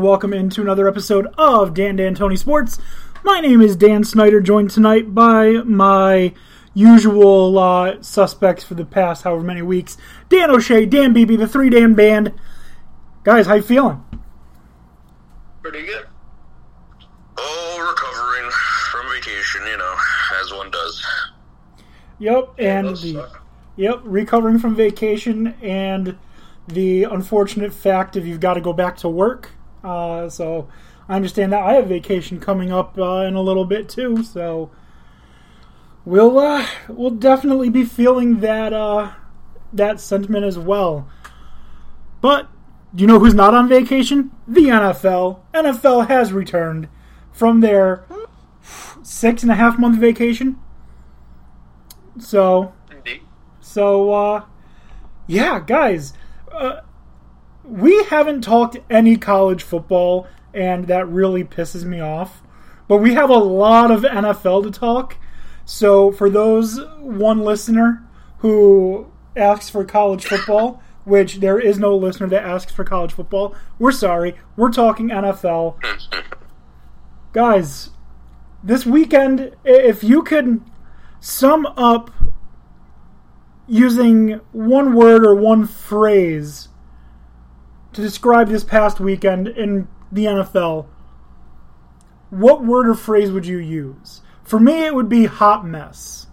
And welcome into another episode of Dan Dan Tony Sports. My name is Dan Snyder, joined tonight by my usual uh, suspects for the past however many weeks: Dan O'Shea, Dan Beebe, the Three Dan Band. Guys, how you feeling? Pretty good. Oh, recovering from vacation, you know, as one does. Yep, and those the suck. yep recovering from vacation and the unfortunate fact of you've got to go back to work. Uh, so I understand that I have vacation coming up uh, in a little bit too. So we'll uh, we'll definitely be feeling that uh, that sentiment as well. But do you know who's not on vacation? The NFL. NFL has returned from their six and a half month vacation. So Indeed. so, uh, yeah, guys, uh, we haven't talked any college football, and that really pisses me off. But we have a lot of NFL to talk. So, for those one listener who asks for college football, which there is no listener that asks for college football, we're sorry. We're talking NFL. Guys, this weekend, if you could sum up using one word or one phrase to describe this past weekend in the NFL, what word or phrase would you use? For me, it would be hot mess.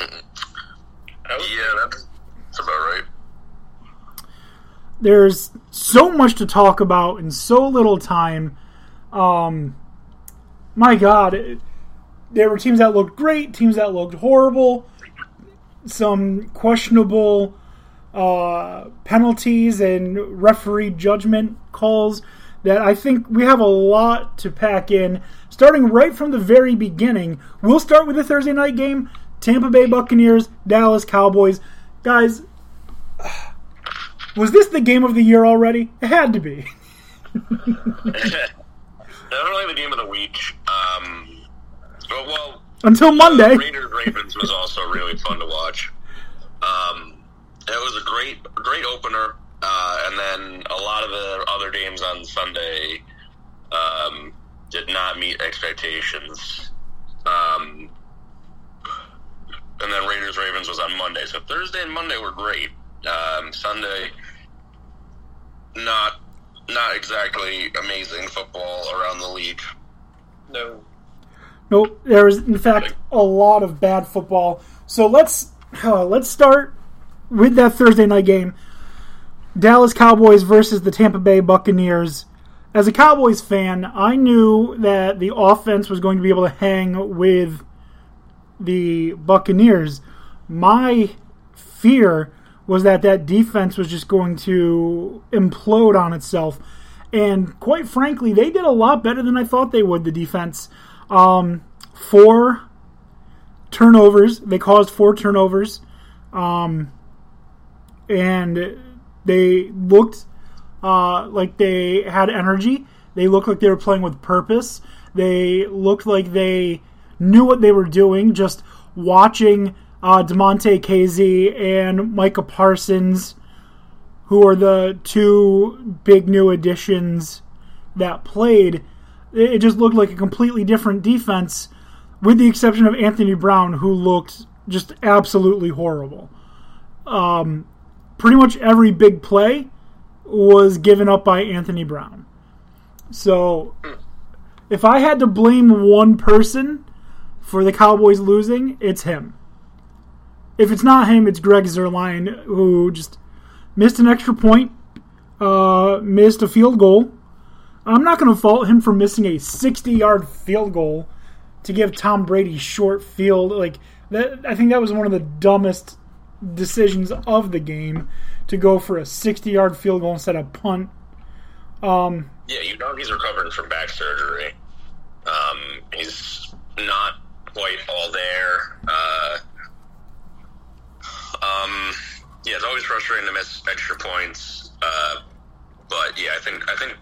Yeah, that's, that's about right. There's so much to talk about in so little time. Um, my God, it, there were teams that looked great, teams that looked horrible, some questionable uh, penalties and referee judgment calls that I think we have a lot to pack in. Starting right from the very beginning, we'll start with the Thursday night game Tampa Bay Buccaneers, Dallas Cowboys. Guys, was this the game of the year already? It had to be. Definitely the game of the week. Um, well, well Until Monday. Raiders Ravens was also really fun to watch. Um, it was a great, great opener, uh, and then a lot of the other games on Sunday um, did not meet expectations. Um, and then Raiders Ravens was on Monday, so Thursday and Monday were great. Um, Sunday, not not exactly amazing football around the league. No. Nope. There was, in fact, a lot of bad football. So let's uh, let's start with that Thursday night game: Dallas Cowboys versus the Tampa Bay Buccaneers. As a Cowboys fan, I knew that the offense was going to be able to hang with the Buccaneers. My fear was that that defense was just going to implode on itself. And quite frankly, they did a lot better than I thought they would, the defense. Um, four turnovers. They caused four turnovers. Um, and they looked uh, like they had energy. They looked like they were playing with purpose. They looked like they knew what they were doing. Just watching uh, Damontae Kazee and Micah Parsons, who are the two big new additions that played, it just looked like a completely different defense, with the exception of Anthony Brown, who looked just absolutely horrible. Um, pretty much every big play was given up by Anthony Brown. So, if I had to blame one person for the Cowboys losing, it's him. If it's not him, it's Greg Zuerlein, who just missed an extra point, uh, missed a field goal. I'm not going to fault him for missing a 60 yard field goal to give Tom Brady short field. Like, that, I think that was one of the dumbest decisions of the game to go for a 60 yard field goal instead of punt. Um, Yeah, you know he's recovering from back surgery. Um, he's not quite all there. Uh, um, yeah, it's always frustrating to miss extra points. Uh, but yeah, I think I think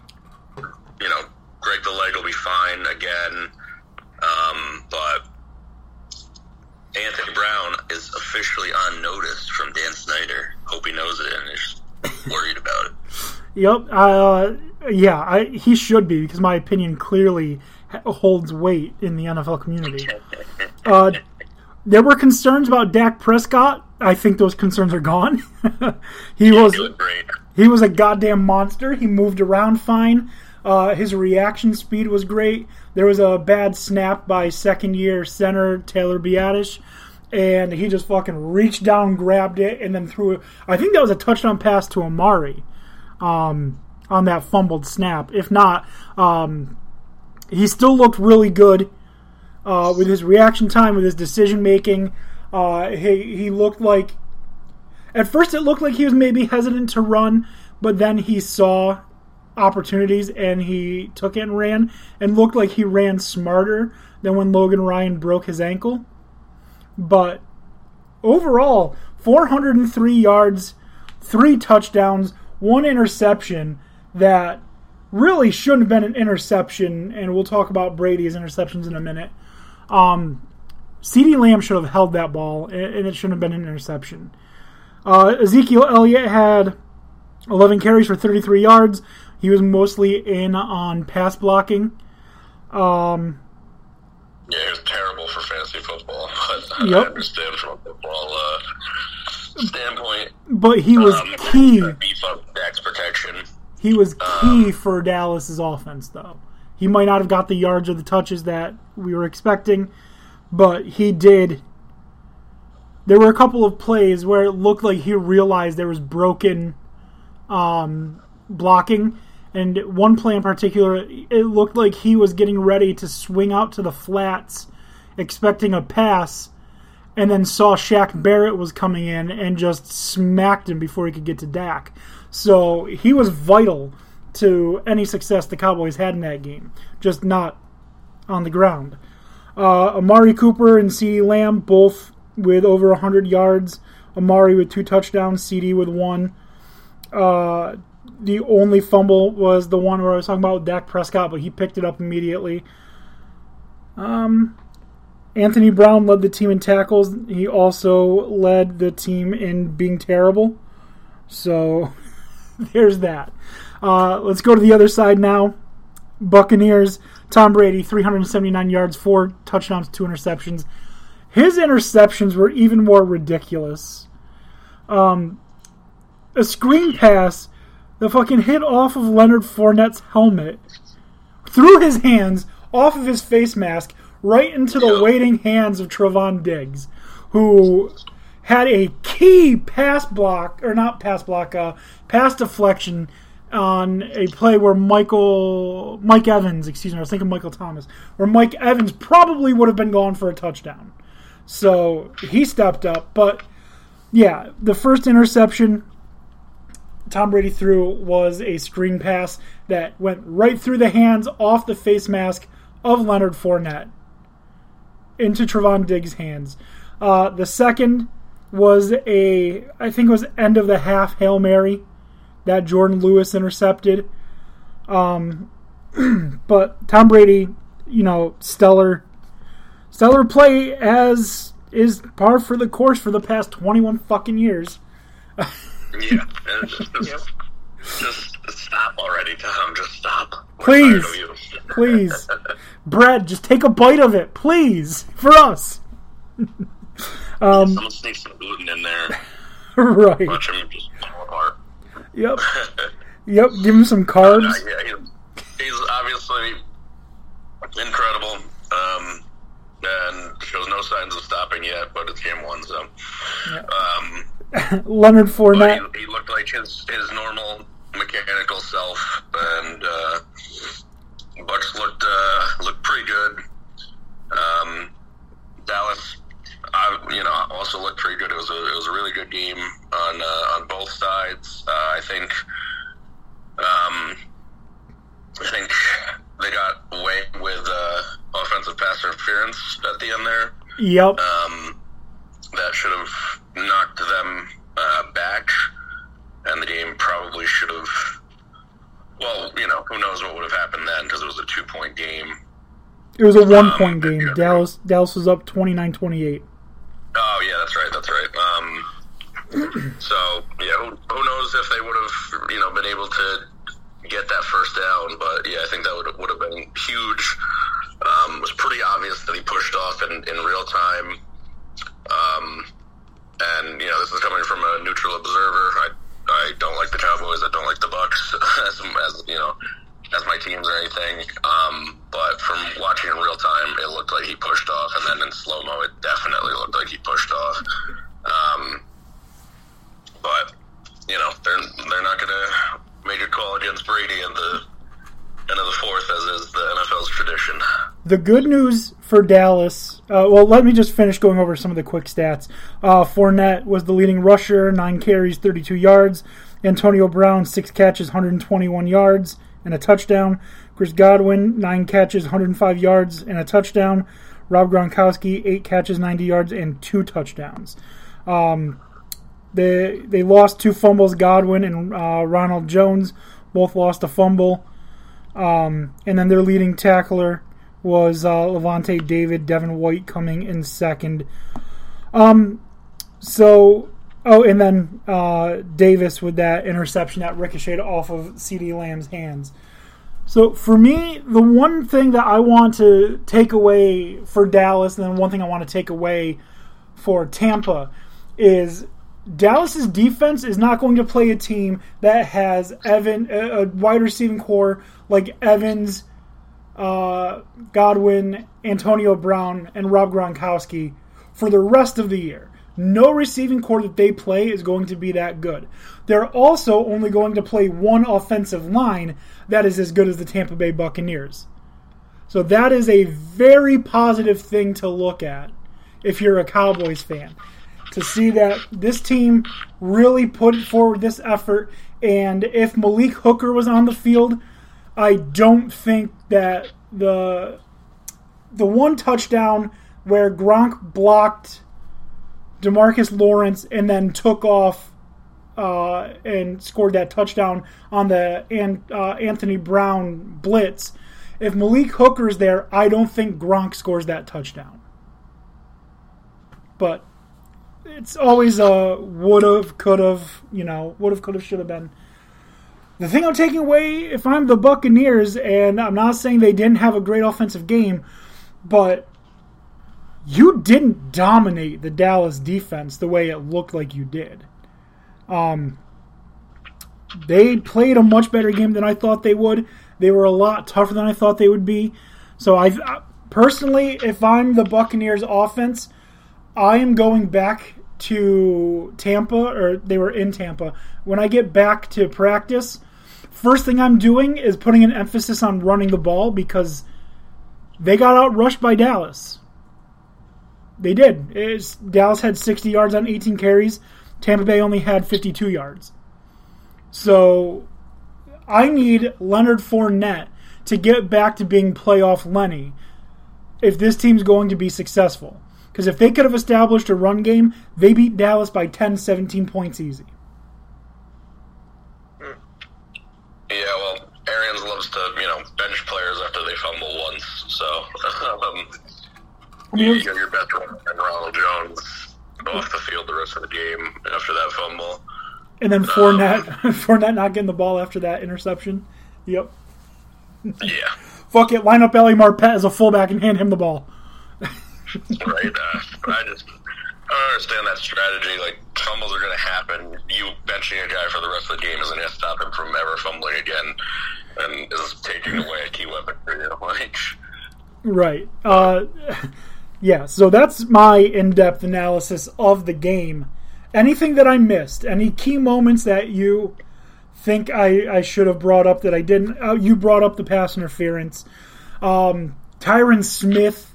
you know Greg the leg will be fine again. Um, but Anthony Brown is officially on notice from Dan Snyder. Hope he knows it and is worried about it. Yep. Uh, yeah, I, he should be because my opinion clearly holds weight in the NFL community. Uh, there were concerns about Dak Prescott. I think those concerns are gone. he was great. he was a goddamn monster. He moved around fine. Uh, his reaction speed was great. There was a bad snap by second year center Tyler Biadasz, and he just fucking reached down, grabbed it, and then threw it. I think that was a touchdown pass to Amari um, on that fumbled snap. If not, um, he still looked really good uh, with his reaction time, with his decision making. Uh, he he looked like at first it looked like he was maybe hesitant to run, but then he saw opportunities and he took it and ran, and looked like he ran smarter than when Logan Ryan broke his ankle. But overall, 403 yards, three touchdowns, one interception that really shouldn't have been an interception, and we'll talk about Brady's interceptions in a minute. Um, CeeDee Lamb should have held that ball, and and it shouldn't have been an interception. Uh, Ezekiel Elliott had 11 carries for 33 yards. He was mostly in on pass blocking. Um, Yeah, it was terrible for fantasy football, but I understand from a football uh, standpoint. but he was Um, key. Beef up Dak's protection. He was key for Dallas's offense, though. He might not have got the yards or the touches that we were expecting, but he did. There were a couple of plays where it looked like he realized there was broken um, blocking, and one play in particular, it looked like he was getting ready to swing out to the flats, expecting a pass, and then saw Shaq Barrett was coming in and just smacked him before he could get to Dak. So he was vital to any success the Cowboys had in that game, just not on the ground. Uh, Amari Cooper and CeeDee Lamb both with over 100 yards. Amari with two touchdowns, CeeDee with one. Uh, the only fumble was the one where I was talking about Dak Prescott, but he picked it up immediately. Um, Anthony Brown led the team in tackles. He also led the team in being terrible. So there's that. Uh, let's go to the other side now. Buccaneers, Tom Brady, 379 yards, four touchdowns, two interceptions. His interceptions were even more ridiculous. Um, a screen pass, the fucking hit off of Leonard Fournette's helmet, through his hands, off of his face mask, right into the waiting hands of Trevon Diggs, who had a key pass block, or not pass block, uh, pass deflection on a play where Michael, Mike Evans, excuse me, I was thinking Michael Thomas, where Mike Evans probably would have been gone for a touchdown. So he stepped up, but yeah, the first interception Tom Brady threw was a screen pass that went right through the hands, off the face mask of Leonard Fournette into Trevon Diggs' hands. Uh, the second was a, I think it was end of the half Hail Mary that Jourdan Lewis intercepted. Um, but Tom Brady, you know, stellar, stellar play as is par for the course for the past 21 fucking years. Yeah. Just, just, just stop already, Tom. Just stop. We're Please. tired of you. Please. Brad, just take a bite of it, please, for us. um, Someone sneak some gluten in there. right. Watch him just fall apart. Yep. Yep. Give him some carbs. Uh, yeah, he- he's obviously incredible, um, and shows no signs of stopping yet. But it's game one, so um, Leonard Fournette. he, he looked like his his normal mechanical self, and uh, Bucks looked uh, looked pretty good. Um, Dallas, I, you know, also looked pretty good. It was a it was a really good game on uh, on both sides. Uh, I think. Um, I think they got away with uh, offensive pass interference at the end there. Yep. Um, that should have knocked them uh, back, and the game probably should have. Well, you know, who knows what would have happened then because it was a two point game. It was a one point game. Dallas Dallas was up 29-28. Oh yeah, that's right, that's right. Um, so yeah, who, who knows if they would have you know been able to get that first down? But yeah, I think that would would have been huge. Um, it was pretty obvious that he pushed off in, in real time. Um, and you know, this is coming from a neutral observer. I I don't like the Cowboys. I don't like the Bucks as, as you know as my teams or anything. Um, but from watching in real time, it looked like he pushed off, and then in slow mo, it definitely looked like he pushed off. Um, but you know, they're they're not going to make a call against Brady in the of the fourth, as is the NFL's tradition. The good news for Dallas, uh, well, let me just finish going over some of the quick stats. Uh, Fournette was the leading rusher, nine carries, 32 yards. Antonio Brown, six catches, 121 yards and a touchdown. Chris Godwin, nine catches, 105 yards and a touchdown. Rob Gronkowski, eight catches, 90 yards and two touchdowns. Um, they they lost two fumbles. Godwin and uh, Ronald Jones both lost a fumble. Um, and then their leading tackler was uh, Lavonte David, Devin White coming in second. Um, so, oh, and then uh, Davis with that interception that ricocheted off of CeeDee Lamb's hands. So for me, the one thing that I want to take away for Dallas, and then one thing I want to take away for Tampa, is Dallas's defense is not going to play a team that has Evan a wide receiving core like Evans, uh, Godwin, Antonio Brown, and Rob Gronkowski for the rest of the year. No receiving core that they play is going to be that good. They're also only going to play one offensive line that is as good as the Tampa Bay Buccaneers. So that is a very positive thing to look at if you're a Cowboys fan. To see that this team really put forward this effort, and if Malik Hooker was on the field, I don't think that the the one touchdown where Gronk blocked Demarcus Lawrence and then took off uh, and scored that touchdown on the and uh, Anthony Brown blitz. If Malik Hooker's there, I don't think Gronk scores that touchdown. But it's always a would have, could have, you know, would have, could have, should have been. The thing I'm taking away, if I'm the Buccaneers, and I'm not saying they didn't have a great offensive game, but you didn't dominate the Dallas defense the way it looked like you did. Um, they played a much better game than I thought they would. They were a lot tougher than I thought they would be. So I personally, if I'm the Buccaneers offense, I am going back to Tampa, or they were in Tampa. When I get back to practice, first thing I'm doing is putting an emphasis on running the ball because they got outrushed by Dallas. they did. It's, Dallas had 60 yards on 18 carries. Tampa Bay only had 52 yards. So I need Leonard Fournette to get back to being playoff Lenny if this team's going to be successful. Because if they could have established a run game, they beat Dallas by 10, 17 points easy. Yeah, well, Arians loves to, you know, bench players after they fumble once. So, um, I mean, you get your best runner, Ronald Jones, off the field the rest of the game after that fumble. and then Fournette, Fournette not getting the ball after that interception. Yep. Yeah, Fuck it. Line up Ali Marpet as a fullback and hand him the ball. Right. Uh, I just I don't understand that strategy. Like, fumbles are going to happen. You benching a guy for the rest of the game isn't going to stop him from ever fumbling again and is taking away a key weapon for you. Like, Right. Uh, yeah, so that's my in depth analysis of the game. Anything that I missed, any key moments that you think I, I should have brought up that I didn't? Uh, you brought up the pass interference. Um, Tyron Smith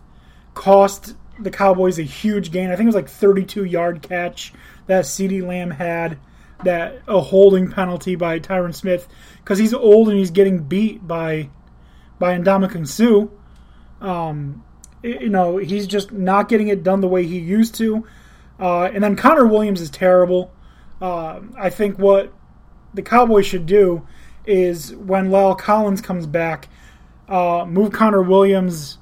cost the Cowboys a huge gain. I think it was like 32 yard catch that CeeDee Lamb had. That a holding penalty by Tyron Smith because he's old and he's getting beat by by Ndamukong Suh you know, he's just not getting it done the way he used to. Uh, and then Connor Williams is terrible. Uh, I think what the Cowboys should do is when La'el Collins comes back, uh, move Connor Williams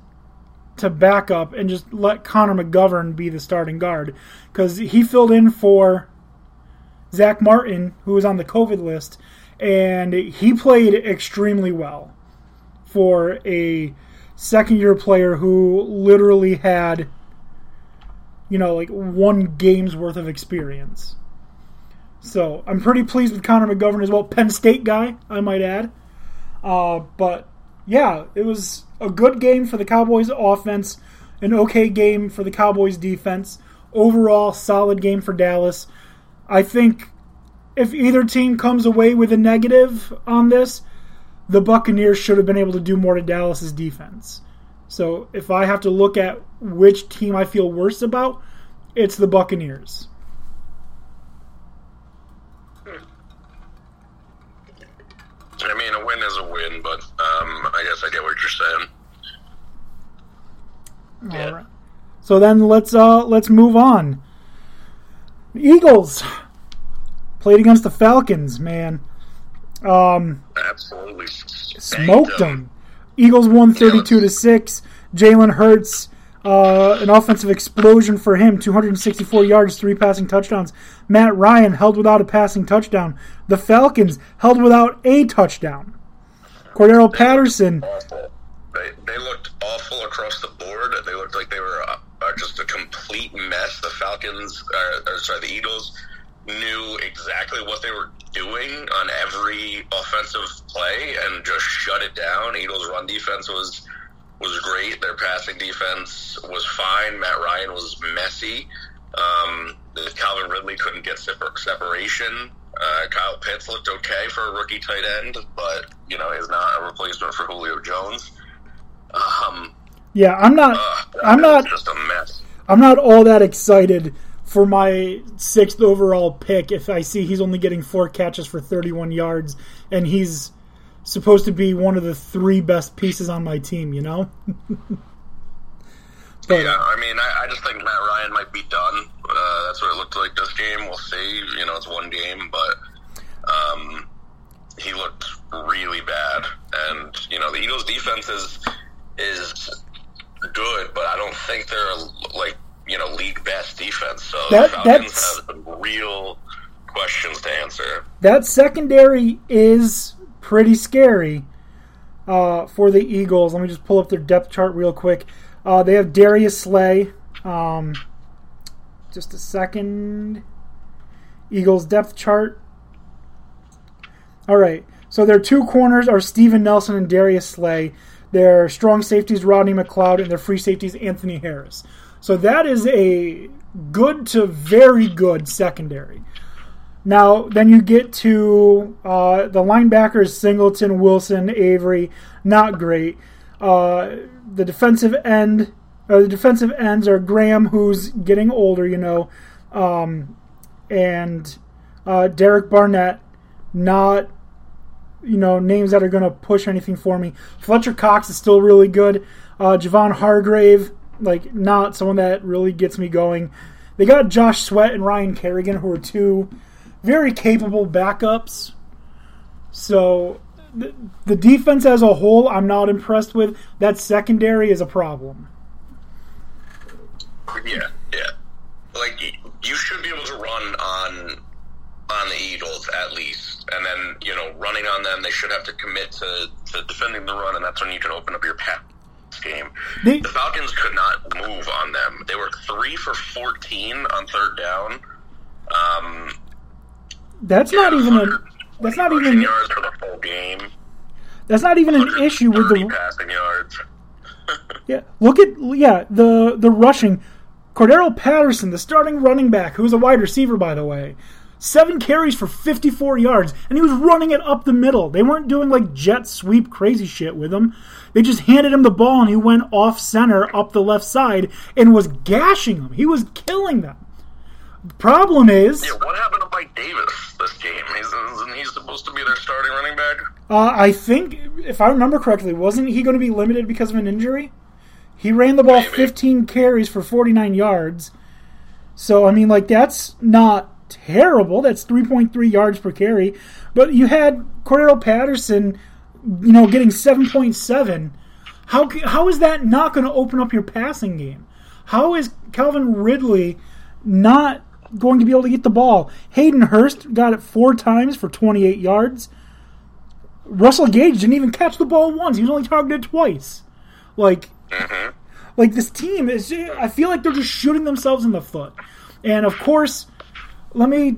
to backup and just let Connor McGovern be the starting guard. Because he filled in for Zack Martin, who was on the COVID list, and he played extremely well for a second year player who literally had you know like one game's worth of experience. So i'm pretty pleased with connor mcgovern as well. Penn state guy i might add. Uh, but yeah it was a good game for the cowboys offense an okay game for the cowboys defense overall solid game for dallas i think if either team comes away with a negative on this the Buccaneers should have been able to do more to Dallas's defense. So if I have to look at which team I feel worse about, it's the Buccaneers. I mean, a win is a win, but I guess I get what you're saying. Yeah. All right. So then let's uh let's move on. Eagles played against the Falcons, man. Um Absolutely smoked them. Eagles won 32 to 6. Jalen Hurts, uh, an offensive explosion for him 264 yards, three passing touchdowns. Matt Ryan held without a passing touchdown. The Falcons held without a touchdown. Cordarrelle Patterson. They, they looked awful across the board. They looked like they were uh, uh, just a complete mess. The Falcons, uh, or sorry, the Eagles knew exactly what they were doing on every offensive play and just shut it down. Eagles' run defense was was great. Their passing defense was fine. Matt Ryan was messy. Um, Calvin Ridley couldn't get separ- separation. Uh, Kyle Pitts looked okay for a rookie tight end, but you know is not a replacement for Julio Jones. Um, yeah, I'm not uh, I'm not just a mess. I'm not all that excited for my sixth overall pick if I see he's only getting four catches for 31 yards and he's supposed to be one of the three best pieces on my team, you know? but Yeah, I mean, I, I just think Matt Ryan might be done. Uh, that's what it looked like this game. We'll see. You know, it's one game, but um, he looked really bad. And you know, the Eagles' defense is is good, but I don't think they're like you know league best defense. So That- the Falcons have some real questions to answer. that secondary is pretty scary uh, for the Eagles. Let me just pull up their depth chart real quick. Uh, they have Darius Slay. Um, just a second. Eagles depth chart. All right. So their two corners are Steven Nelson and Darius Slay. Their strong safeties Rodney McLeod and their free safeties Anthony Harris. So that is a good to very good secondary. Now, then you get to uh, the linebackers Singleton, Wilson, Avery, not great. Uh, the defensive end, Uh, the defensive ends are Graham, who's getting older, you know, um, and uh, Derek Barnett, not you know names that are going to push anything for me. Fletcher Cox is still really good. Uh, Javon Hargrave, like not someone that really gets me going. They got Josh Sweat and Ryan Kerrigan, who are two very capable backups. So the, the defense as a whole, I'm not impressed with. That secondary is a problem. Yeah, yeah. Like you should be able to run on on the Eagles at least, and then you know running on them, they should have to commit to, to defending the run, and that's when you can open up your pass game. They- the Falcons could not move on them. They were three for fourteen on third down. Um, That's not even a. That's not even. yards for the full game. That's not even an issue with the. passing yards. Yeah, look at yeah the the rushing. Cordarrelle Patterson, the starting running back, who's a wide receiver by the way, seven carries for 54 yards, and he was running it up the middle. They weren't doing like jet sweep crazy shit with him. They just handed him the ball and he went off center up the left side and was gashing them. He was killing them. The problem is, Yeah, what happened to Mike Davis this game? Isn't he supposed to be their starting running back? uh, I think if I remember correctly, wasn't he going to be limited because of an injury? He ran the ball Maybe. 15 carries for 49 yards. So, I mean, like, that's not terrible. That's 3.3 yards per carry. But you had Cordarrelle Patterson, you know, getting 7.7. How, how is that not going to open up your passing game? How is Calvin Ridley not going to be able to get the ball? Hayden Hurst got it four times for 28 yards. Russell Gage didn't even catch the ball once. He was only targeted twice. Like, Mm-hmm. like this team is. I feel like they're just shooting themselves in the foot. And of course, let me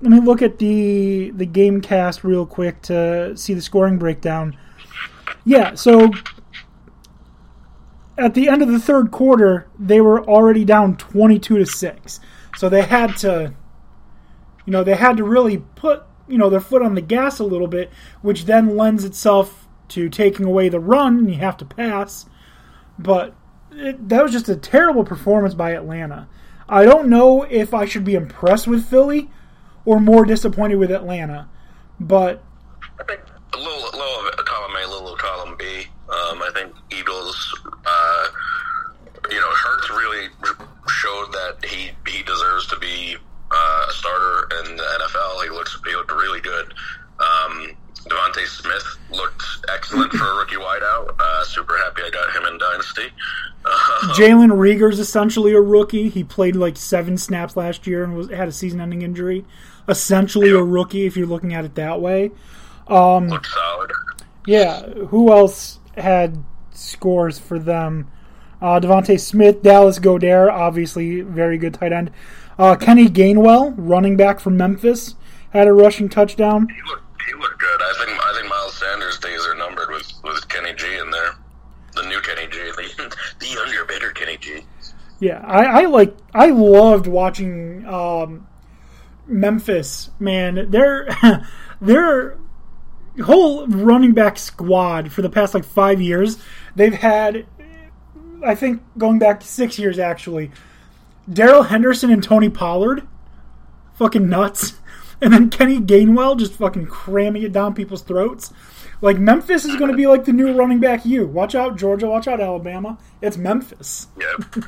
let me look at the the game cast real quick to see the scoring breakdown. Yeah, so at the end of the third quarter, they were already down twenty-two to six. So they had to, you know, they had to really put you know their foot on the gas a little bit, which then lends itself to taking away the run. And you have to pass, but it, that was just a terrible performance by Atlanta. I don't know if I should be impressed with Philly or more disappointed with Atlanta, but I think a little low of a column A, little column B. Um, I think Eagles, uh, you know, Hurts really showed that he he deserves to be uh, a starter in the NFL. He looks he looked really good. Um, DeVonta Smith looked excellent for a rookie wideout. Uh, super happy I got him in Dynasty. Uh, Jalen Reagor's essentially a rookie. He played like seven snaps last year and was had a season-ending injury. Essentially a rookie if you're looking at it that way. looked solid. Yeah, who else had scores for them? Uh, DeVonta Smith, Dallas Goedert, obviously very good tight end. Uh, Kenny Gainwell, running back from Memphis, had a rushing touchdown. He looked he looked good. I think I think Miles Sanders' days are numbered with with Kenny G in there. The new Kenny G, the, the younger, better Kenny G. Yeah, I, I like I loved watching um, Memphis. Man, their their whole running back squad for the past like five years, they've had, I think, going back to six years actually, Darrell Henderson and Tony Pollard, fucking nuts, and then Kenny Gainwell just fucking cramming it down people's throats. Like Memphis is going to be like the new running back. You watch out, Georgia. Watch out, Alabama. It's Memphis. Yeah.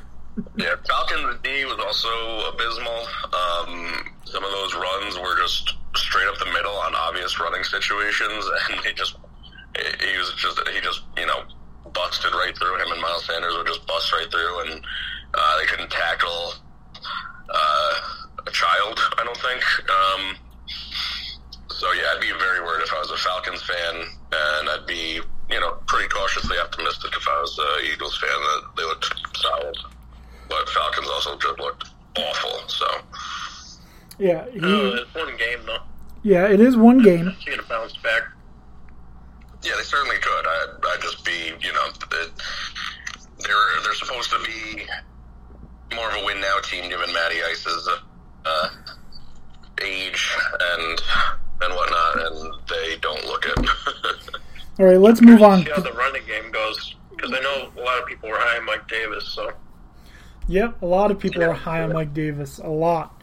Yeah, Falcons D was also abysmal. Um, some of those runs were just straight up the middle on obvious running situations, and he just he was just he just you know busted right through him, and Miles Sanders would just bust right through, and uh, they couldn't tackle uh, a child. I don't think. Um, so yeah, I'd be very worried if I was a Falcons fan, and I'd be you know pretty cautiously optimistic if I was a Eagles fan that they looked solid. But Falcons also just looked awful. So Yeah, he, Uh, it's one game though. yeah, it is one game. It bounce back. yeah, they certainly could. I'd, I'd just be you know it, they're they're supposed to be more of a win now team given Matty Ice's uh, age and and whatnot, and they don't look it. All right, let's move on. See how the running game goes because I know a lot of people were high on Mike Davis. So Yep, a lot of people are high on Mike Davis. A lot.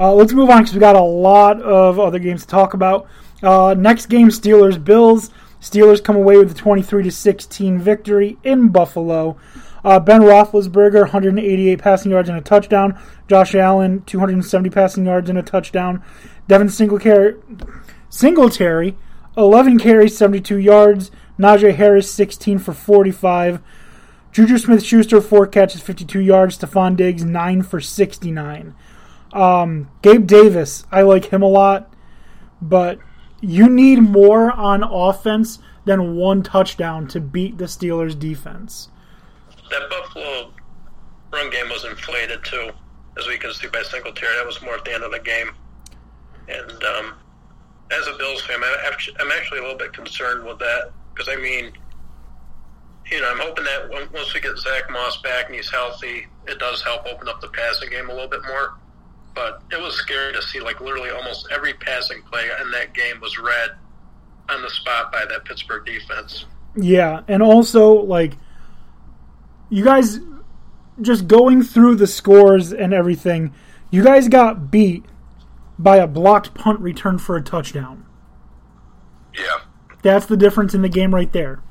Uh, let's move on because we got a lot of other games to talk about. Uh, next game, Steelers Bills. Steelers come away with a 23 to 16 victory in Buffalo. Uh, ben Roethlisberger, 188 passing yards and a touchdown. Josh Allen, 270 passing yards and a touchdown. Devin Singletary, Singletary 11 carries, 72 yards. Najee Harris, 16 for 45. Juju Smith Schuster, 4 catches, 52 yards. Stefon Diggs, 9 for 69. Um, Gabe Davis, I like him a lot, but you need more on offense than one touchdown to beat the Steelers' defense. That Buffalo run game was inflated too, as we can see by Singletary. That was more at the end of the game. And um, as a Bills fan, I'm actually, a little bit concerned with that because I mean, you know, I'm hoping that once we get Zach Moss back and he's healthy, it does help open up the passing game a little bit more. But it was scary to see like literally almost every passing play in that game was read on the spot by that Pittsburgh defense. Yeah, and also like you guys just going through the scores and everything, you guys got beat by a blocked punt return for a touchdown. Yeah. That's the difference in the game right there.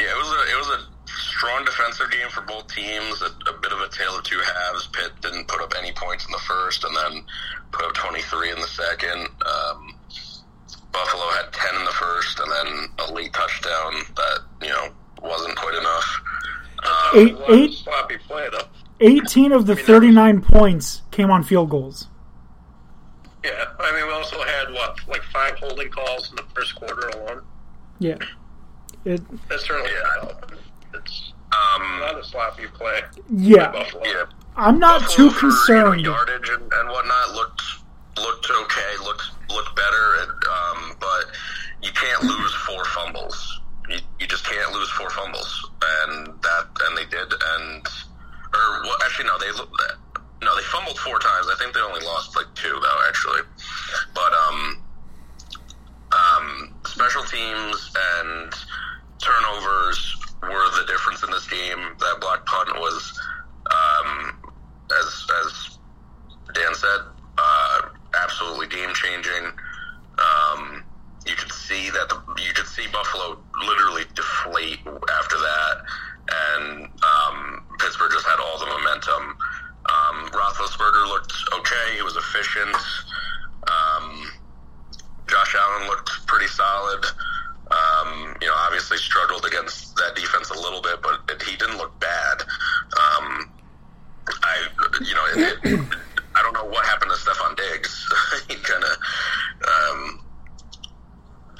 Yeah, it was a it was a strong defensive game for both teams. A, a bit of a tale of two halves. Pitt didn't put up any points in the first, and then put up 23 in the second. Um, Buffalo had 10 in the first, and then a late touchdown that you know wasn't quite enough. Um, Eight, A of eight, sloppy play though. 18 of the 39 points came on field goals. Yeah, I mean, we also had what, like five holding calls in the first quarter alone. Yeah. It That certainly Yeah. It's um, not a sloppy play. yeah. Buffalo. yeah, I'm not Buffalo too for, you know, concerned. yardage and, and whatnot looked looked okay, looked looked better, and, um, but you can't lose four fumbles. You, you just can't lose four fumbles, and that and they did, and or well, actually no, they no they fumbled four times. I think they only lost like two though, actually, but um, um, special teams and turnovers were the difference in this game. That block punt was, um, as as Dan said, uh, absolutely game changing. Um, you could see that the, you could see Buffalo literally deflate after that, and um, Pittsburgh just had all the momentum. Um, Roethlisberger looked okay; he was efficient. Um, Josh Allen looked pretty solid. Um, you know, obviously struggled against that defense a little bit, but it, he didn't look bad. Um, I, you know, it, it, I don't know what happened to Stefon Diggs. he kind of, um,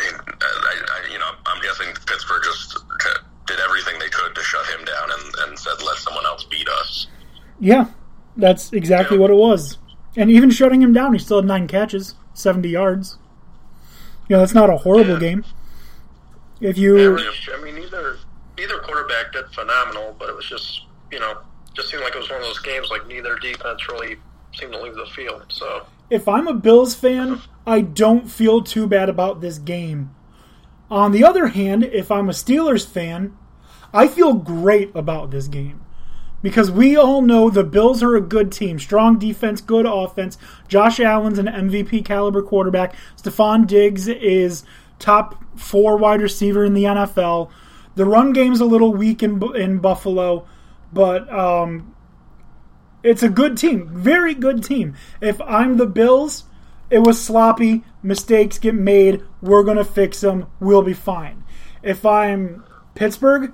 I, I, you know, I'm guessing Pittsburgh just did everything they could to shut him down and, and said, let someone else beat us. Yeah. That's exactly Yeah. what it was. And even shutting him down, he still had nine catches, 70 yards. You know, that's not a horrible Yeah. game. If you Average. I mean, neither neither quarterback did phenomenal, but it was just you know just seemed like it was one of those games like neither defense really seemed to leave the field. So if I'm a Bills fan, I don't feel too bad about this game. On the other hand, if I'm a Steelers fan, I feel great about this game. Because we all know the Bills are a good team. Strong defense, good offense. Josh Allen's an MVP caliber quarterback. Stefon Diggs is top four wide receiver in the NFL. The run game's a little weak in, in Buffalo, but um, it's a good team, very good team. If I'm the Bills, it was sloppy, mistakes get made, we're going to fix them, we'll be fine. If I'm Pittsburgh,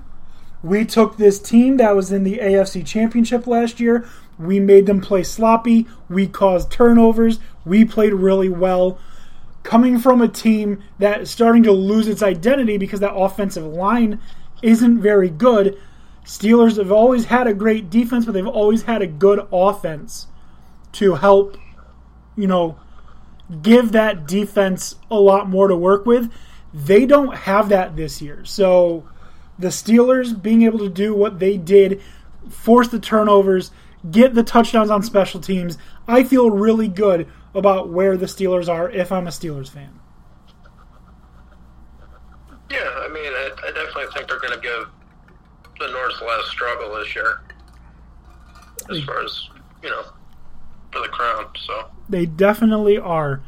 we took this team that was in the AFC Championship last year, we made them play sloppy, we caused turnovers, we played really well. Coming from a team that is starting to lose its identity because that offensive line isn't very good, Steelers have always had a great defense, but they've always had a good offense to help, you know, give that defense a lot more to work with. They don't have that this year. So the Steelers being able to do what they did, force the turnovers, get the touchdowns on special teams, I feel really good about where the Steelers are if I'm a Steelers fan. yeah, I mean, I, I definitely think they're going to give the North last struggle this year, as far as you know, for the crown. So They definitely are.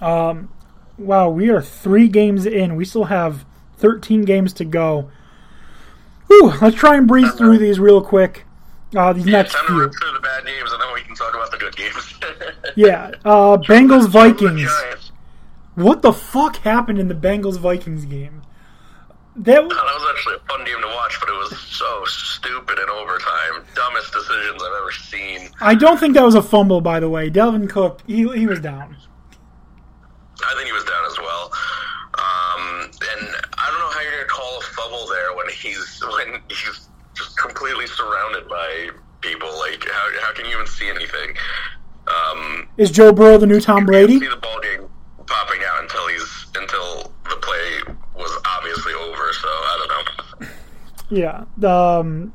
Um, wow, we are three games in. We still have 13 games to go. Whew, let's try and breeze through these real quick. Uh, these next Time to few. rip through the bad games, and then we can talk about the good games. Yeah, uh, Bengals Vikings. What the fuck happened in the Bengals Vikings game? That was, That was actually a fun game to watch, but it was so stupid in overtime. Dumbest decisions I've ever seen. I don't think that was a fumble, by the way. Dalvin Cook, he he was down. I think he was down as well. Um, and I don't know how you're gonna call a fumble there when he's when he's just completely surrounded by people. Like how how can you even see anything? Um, Is Joe Burrow the new Tom Brady? see the ball game popping out until he's until the play was obviously over. So I don't know. Yeah. Um,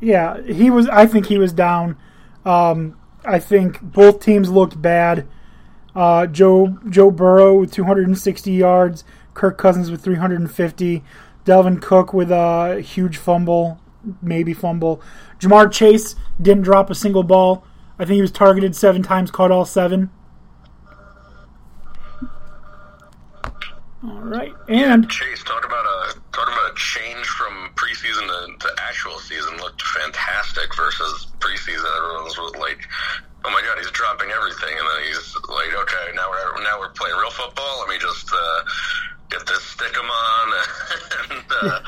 yeah, he was. I think he was down. Um, I think both teams looked bad. Uh, Joe Joe Burrow with 260 yards, Kirk Cousins with 350, Dalvin Cook with a huge fumble, maybe fumble. Ja'Marr Chase didn't drop a single ball. I think he was targeted seven times, caught all seven. All right, and Chase, talk about a talk about a change from preseason to, to actual season. Looked fantastic versus preseason. Everyone's was like, "Oh my god, he's dropping everything," and then he's like, "Okay, now we're now we're playing real football. Let me just uh, get this stick 'em on and uh,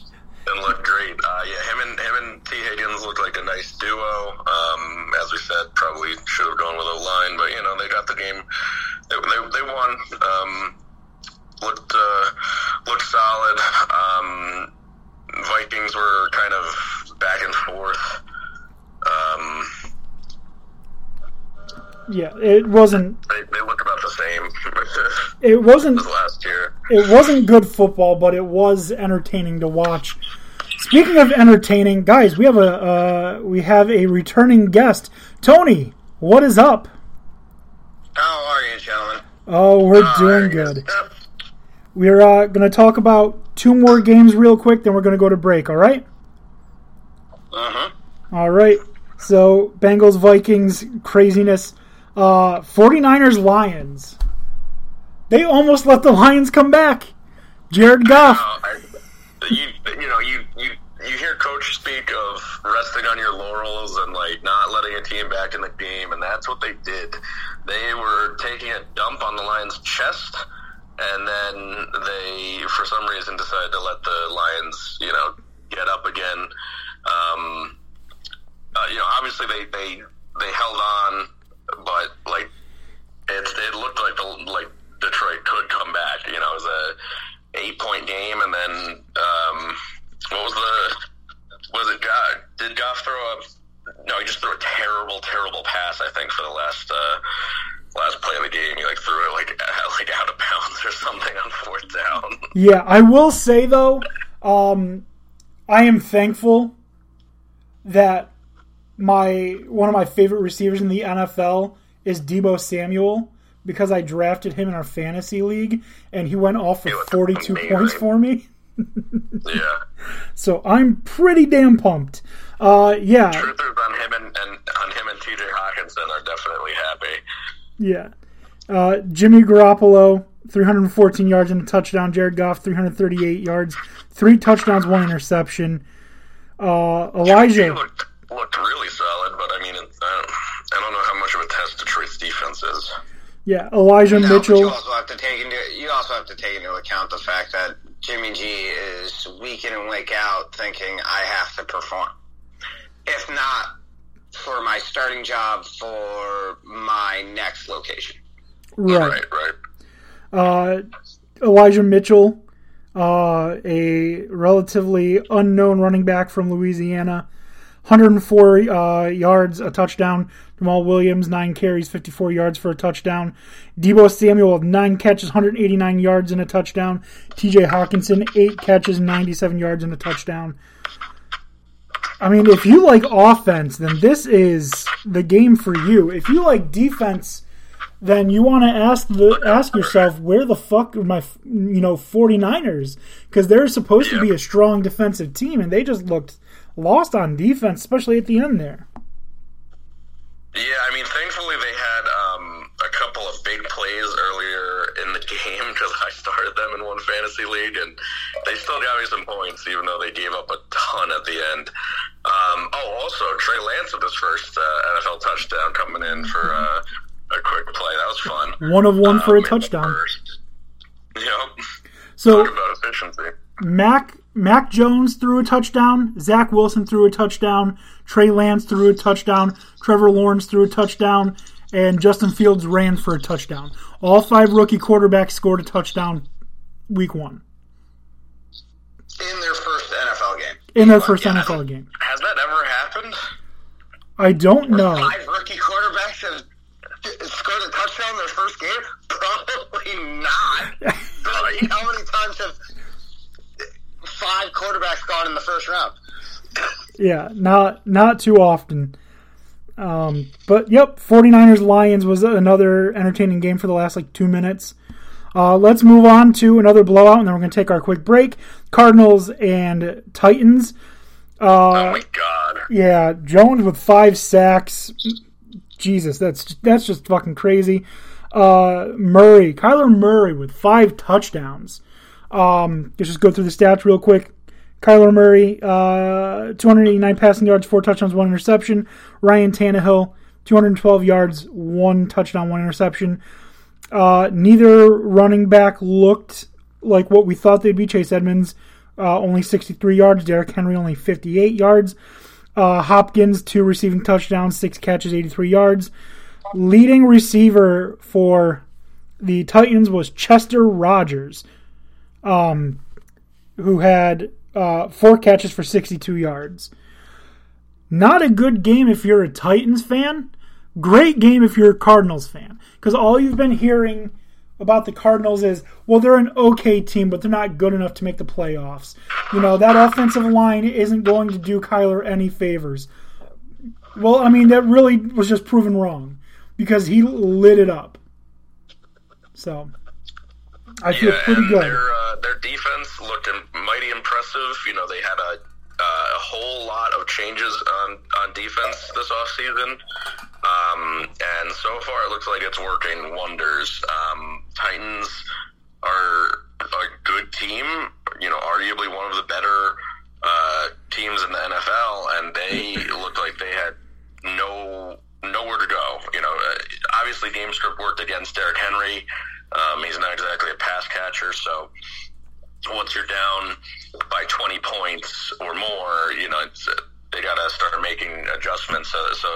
and look great." Uh, yeah, him and him and Tee Higgins looked like a nice duo. Um, as we said, probably should have gone with a line, but you know they got the game. They they, they won. Um, looked uh, looked solid. Um, Vikings were kind of back and forth. Um, yeah, it wasn't they, they look about the same it wasn't last year. it wasn't good football, but it was entertaining to watch. Speaking of entertaining, guys, we have a uh, we have a returning guest, Tony. What is up? How are you, gentlemen? Oh, we're doing good. We're uh, going to talk about two more games real quick, then we're going to go to break. All right? Uh huh. All right. So Bengals Vikings craziness. Uh, 49ers Lions. They almost let the Lions come back. Jared Goff. Uh, I, you you know you you you hear coach speak of resting on your laurels and like not letting a team back in the game, and that's what they did. They were taking a dump on the Lions' chest, and then they, for some reason, decided to let the Lions, you know, get up again. Um, uh, you know, obviously they they they held on, but like it, it looked like the like Detroit could come back. You know, it was a eight point game, and then um, what was the was it? God, did Goff throw a? No, he just threw a terrible, terrible pass. I think for the last uh, last play of the game, he like threw it like like out of bounds or something on fourth down. Yeah, I will say though, um, I am thankful that my one of my favorite receivers in the NFL is Deebo Samuel because I drafted him in our fantasy league and he went off for 42 amazing. points for me. yeah, So I'm pretty damn pumped. Uh, yeah, truthers on him and, and on him and T.J. Hockenson are definitely happy. Yeah. Uh, Jimmy Garoppolo, 314 yards and a touchdown. Jared Goff, 338 yards, three touchdowns, one interception. Uh, Elijah. looked looked really solid, but I mean, I, don't, I don't know how much of a test Detroit's defense is. Yeah, Elijah No, but you Mitchell. also have to take into you also have to take into account the fact that Jimmy G is week in and week out thinking I have to perform. If not for my starting job for my next location. Right. Right, right. Uh, Elijah Mitchell, uh, a relatively unknown running back from Louisiana. 104 uh, yards, a touchdown. Jamaal Williams, 9 carries, 54 yards for a touchdown. Deebo Samuel with 9 catches, 189 yards and a touchdown. TJ Hockenson, 8 catches, 97 yards and a touchdown. I mean, if you like offense, then this is the game for you. If you like defense, then you want to ask the ask yourself where the fuck are my you know 49ers because they're supposed to be a strong defensive team and they just looked lost on defense, especially at the end there. Yeah, I mean, thankfully they had um, a couple of big plays earlier in the game because I started them in one fantasy league, and they still got me some points, even though they gave up a ton at the end. Um, oh, also Trey Lance with his first uh, NFL touchdown coming in for uh, a quick play. That was fun. One of one for a Um, touchdown. Yep. So Talk about efficiency. Mac Mac Jones threw a touchdown. Zach Wilson threw a touchdown. Trey Lance threw a touchdown. Trevor Lawrence threw a touchdown. And Justin Fields ran for a touchdown. All five rookie quarterbacks scored a touchdown week one in their first NFL game. in their first Yeah. NFL game. Has that ever happened? I don't know. Five rookie quarterbacks have scored a touchdown in their first game? Probably not. But you know how many times have five quarterbacks gone in the first round? Yeah, not not too often. Um, but yep, 49ers Lions was another entertaining game for the last like two minutes. Uh, let's move on to another blowout, and then we're going to take our quick break. Cardinals and Titans. oh my god. Yeah, Jones with five sacks. Jesus, that's that's just fucking crazy. Uh, Murray, Kyler Murray with five touchdowns. Um, let's just go through the stats real quick. Kyler Murray, uh, 289 passing yards, four touchdowns, one interception. Ryan Tannehill, 212 yards, one touchdown, one interception. Uh, neither running back looked like what we thought they'd be. Chase Edmonds, uh, only 63 yards. Derrick Henry, only 58 yards. Uh, Hopkins, two receiving touchdowns, six catches, 83 yards. Leading receiver for the Titans was Chester Rogers, um, who had uh, four catches for 62 yards. Not a good game if you're a Titans fan. Great game if you're a Cardinals fan. Because all you've been hearing about the Cardinals is, well, they're an okay team, but they're not good enough to make the playoffs. You know, that offensive line isn't going to do Kyler any favors. Well, I mean, that really was just proven wrong because he lit it up. So, I feel Yeah, pretty good. Their uh, their defense looked mighty impressive. You know, they had a a whole lot of changes on on defense this offseason. Um, and so far, it looks like it's working wonders. Um, Titans are a good team. You know, arguably one of the better uh, teams in the NFL, and they looked like they had no nowhere to go. You know, uh, obviously game script worked against Derrick Henry. Um, he's not exactly a pass catcher, so once you're down by 20 points or more, you know, they got to start making adjustments. So, so,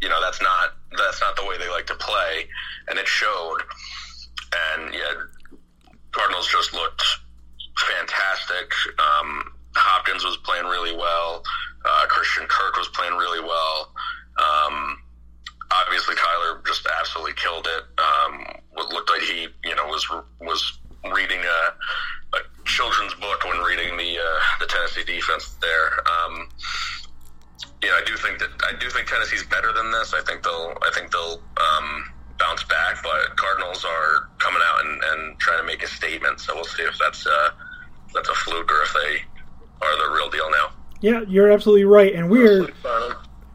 you know, that's not that's not the way they like to play, and it showed. And yeah, Cardinals just looked fantastic. Um, Hopkins was playing really well. Uh, Christian Kirk was playing really well. Um, obviously, Kyler just absolutely killed it. Um, it looked like he, you know, was was reading a, a children's book when reading the uh, the Tennessee defense there. Um, yeah, I do think that I do think Tennessee's better than this. I think they'll I think they'll um, bounce back, but Cardinals are coming out and, and trying to make a statement. So we'll see if that's uh, if that's a fluke or if they are the real deal now. Yeah, you're absolutely right. And we're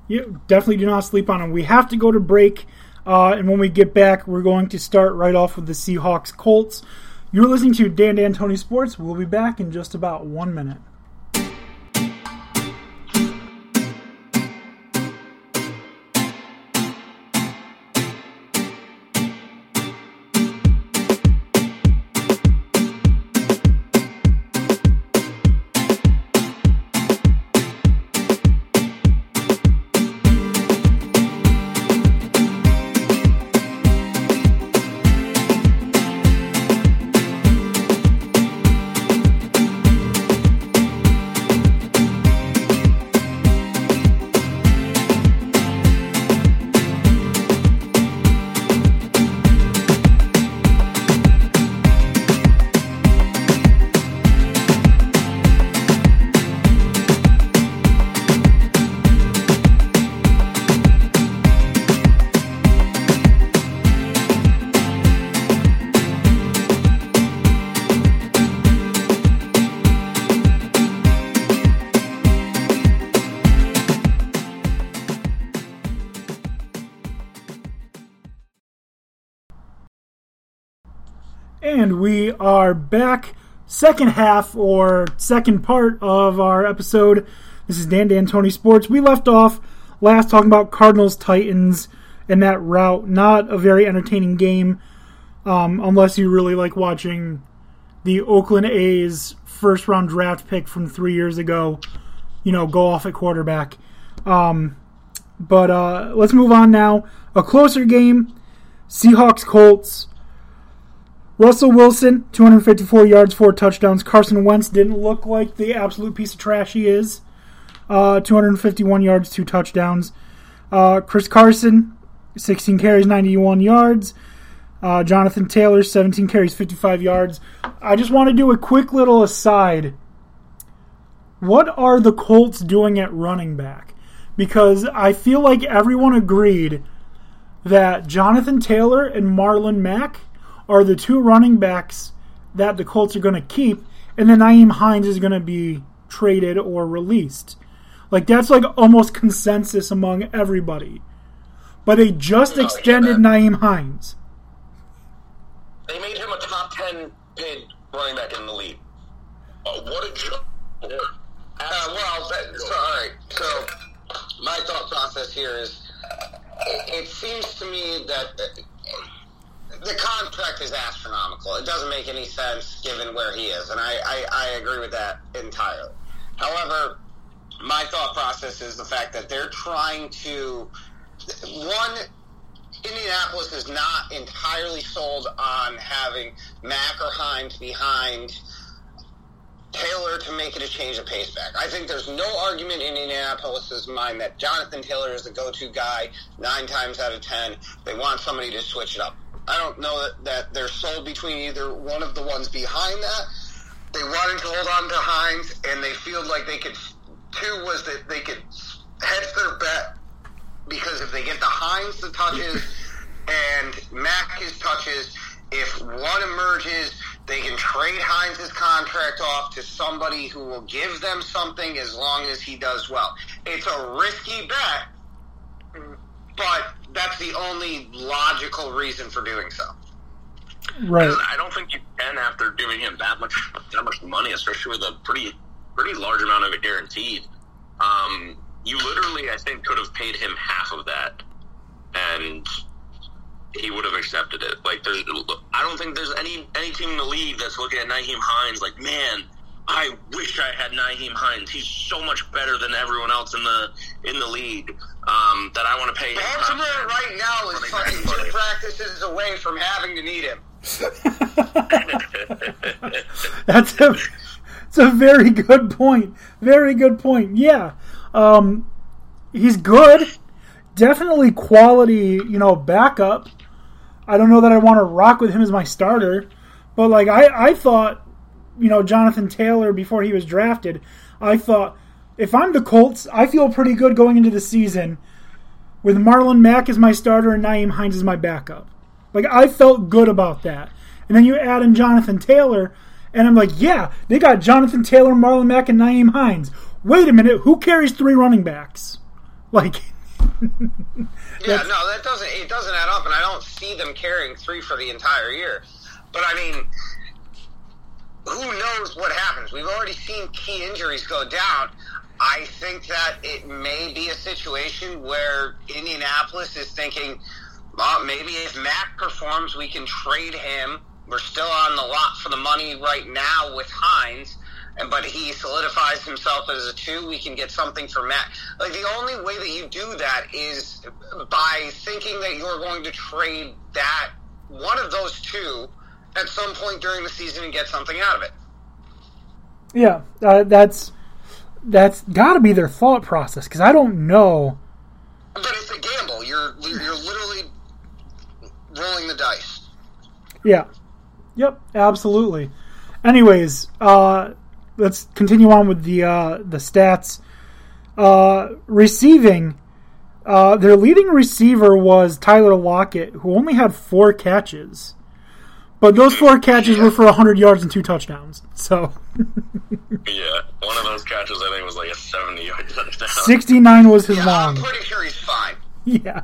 you definitely do not sleep on them. We have to go to break, uh, and when we get back, we're going to start right off with the Seahawks Colts. You're listening to Dan Dan Tony Sports. We'll be back in just about one minute. Are back, second half or second part of our episode. This is Dan Dan Tony Sports. We left off last talking about Cardinals Titans and that route. Not a very entertaining game, um, unless you really like watching the Oakland A's first round draft pick from three years ago, you know, go off at quarterback. Um, but uh, let's move on now. A closer game Seahawks Colts. Russell Wilson, 254 yards, four touchdowns. Carson Wentz didn't look like the absolute piece of trash he is. Uh, 251 yards, two touchdowns. Uh, Chris Carson, 16 carries, 91 yards. Uh, Jonathan Taylor, 17 carries, 55 yards. I just want to do a quick little aside. What are the Colts doing at running back? Because I feel like everyone agreed that Jonathan Taylor and Marlon Mack are the two running backs that the Colts are going to keep, and then Nyheim Hines is going to be traded or released. Like that's like almost consensus among everybody. But they just Oh, extended yeah. Nyheim Hines. They made him a top ten paid running back in the league. Oh, what a joke! Uh, well, that, so, all right. So, my thought process here is, it, it seems to me that uh, the contract is astronomical. It doesn't make any sense given where he is, and I, I, I agree with that entirely. However, my thought process is the fact that they're trying to one. Indianapolis is not entirely sold on having Mack or Hines behind Taylor to make it a change of pace back. I think there's no argument in Indianapolis's mind that Jonathan Taylor is the go-to guy nine times out of ten. They want somebody to switch it up. I don't know that, that they're sold between either one of the ones behind that. They wanted to hold on to Hines, and they feel like they could. Two was that they could hedge their bet because if they get the Hines the touches and Mack his touches, if one emerges, they can trade Hines' contract off to somebody who will give them something as long as he does well. It's a risky bet, but that's the only logical reason for doing so. Right. I don't think you can after giving him that much that much money, especially with a pretty pretty large amount of it guaranteed. Um, you literally, I think, could have paid him half of that, and he would have accepted it. Like, there's, I don't think there's any any team in the league that's looking at Nyheim Hines like, man, I wish I had Nyheim Hines. He's so much better than everyone else in the in the league um, that I want to pay him. Baltimore right now is fucking two practices away from having to need him. That's a, it's a very good point. Very good point. Yeah. Um, he's good. Definitely quality, you know, backup. I don't know that I want to rock with him as my starter, but like I, I thought, you know, Jonathan Taylor before he was drafted, I thought if I'm the Colts, I feel pretty good going into the season with Marlon Mack as my starter and Nyheim Hines as my backup. Like I felt good about that. And then you add in Jonathan Taylor, and I'm like, yeah, they got Jonathan Taylor, Marlon Mack, and Nyheim Hines. Wait a minute, who carries three running backs? Like, Yeah, no, that doesn't it doesn't add up, and I don't see them carrying three for the entire year. But I mean, who knows what happens? We've already seen key injuries go down. I think that it may be a situation where Indianapolis is thinking, well, maybe if Mack performs, we can trade him. We're still on the lot for the money right now with Hines. But he solidifies himself as a two. We can get something for Matt. Like the only way that you do that is by thinking that you're going to trade that one of those two at some point during the season and get something out of it. yeah, uh, that's that's got to be their thought process because I don't know. But it's a gamble. You're you're literally rolling the dice. Yeah, yep, absolutely. Anyways, uh, let's continue on with the uh, the stats. Uh, receiving, uh, their leading receiver was Tyler Lockett, who only had four catches. But those four catches were for 100 yards and two touchdowns. So Yeah, one of those catches I think was like a seventy-yard touchdown. 69 was his Yeah, long. I'm pretty sure he's fine. Yeah.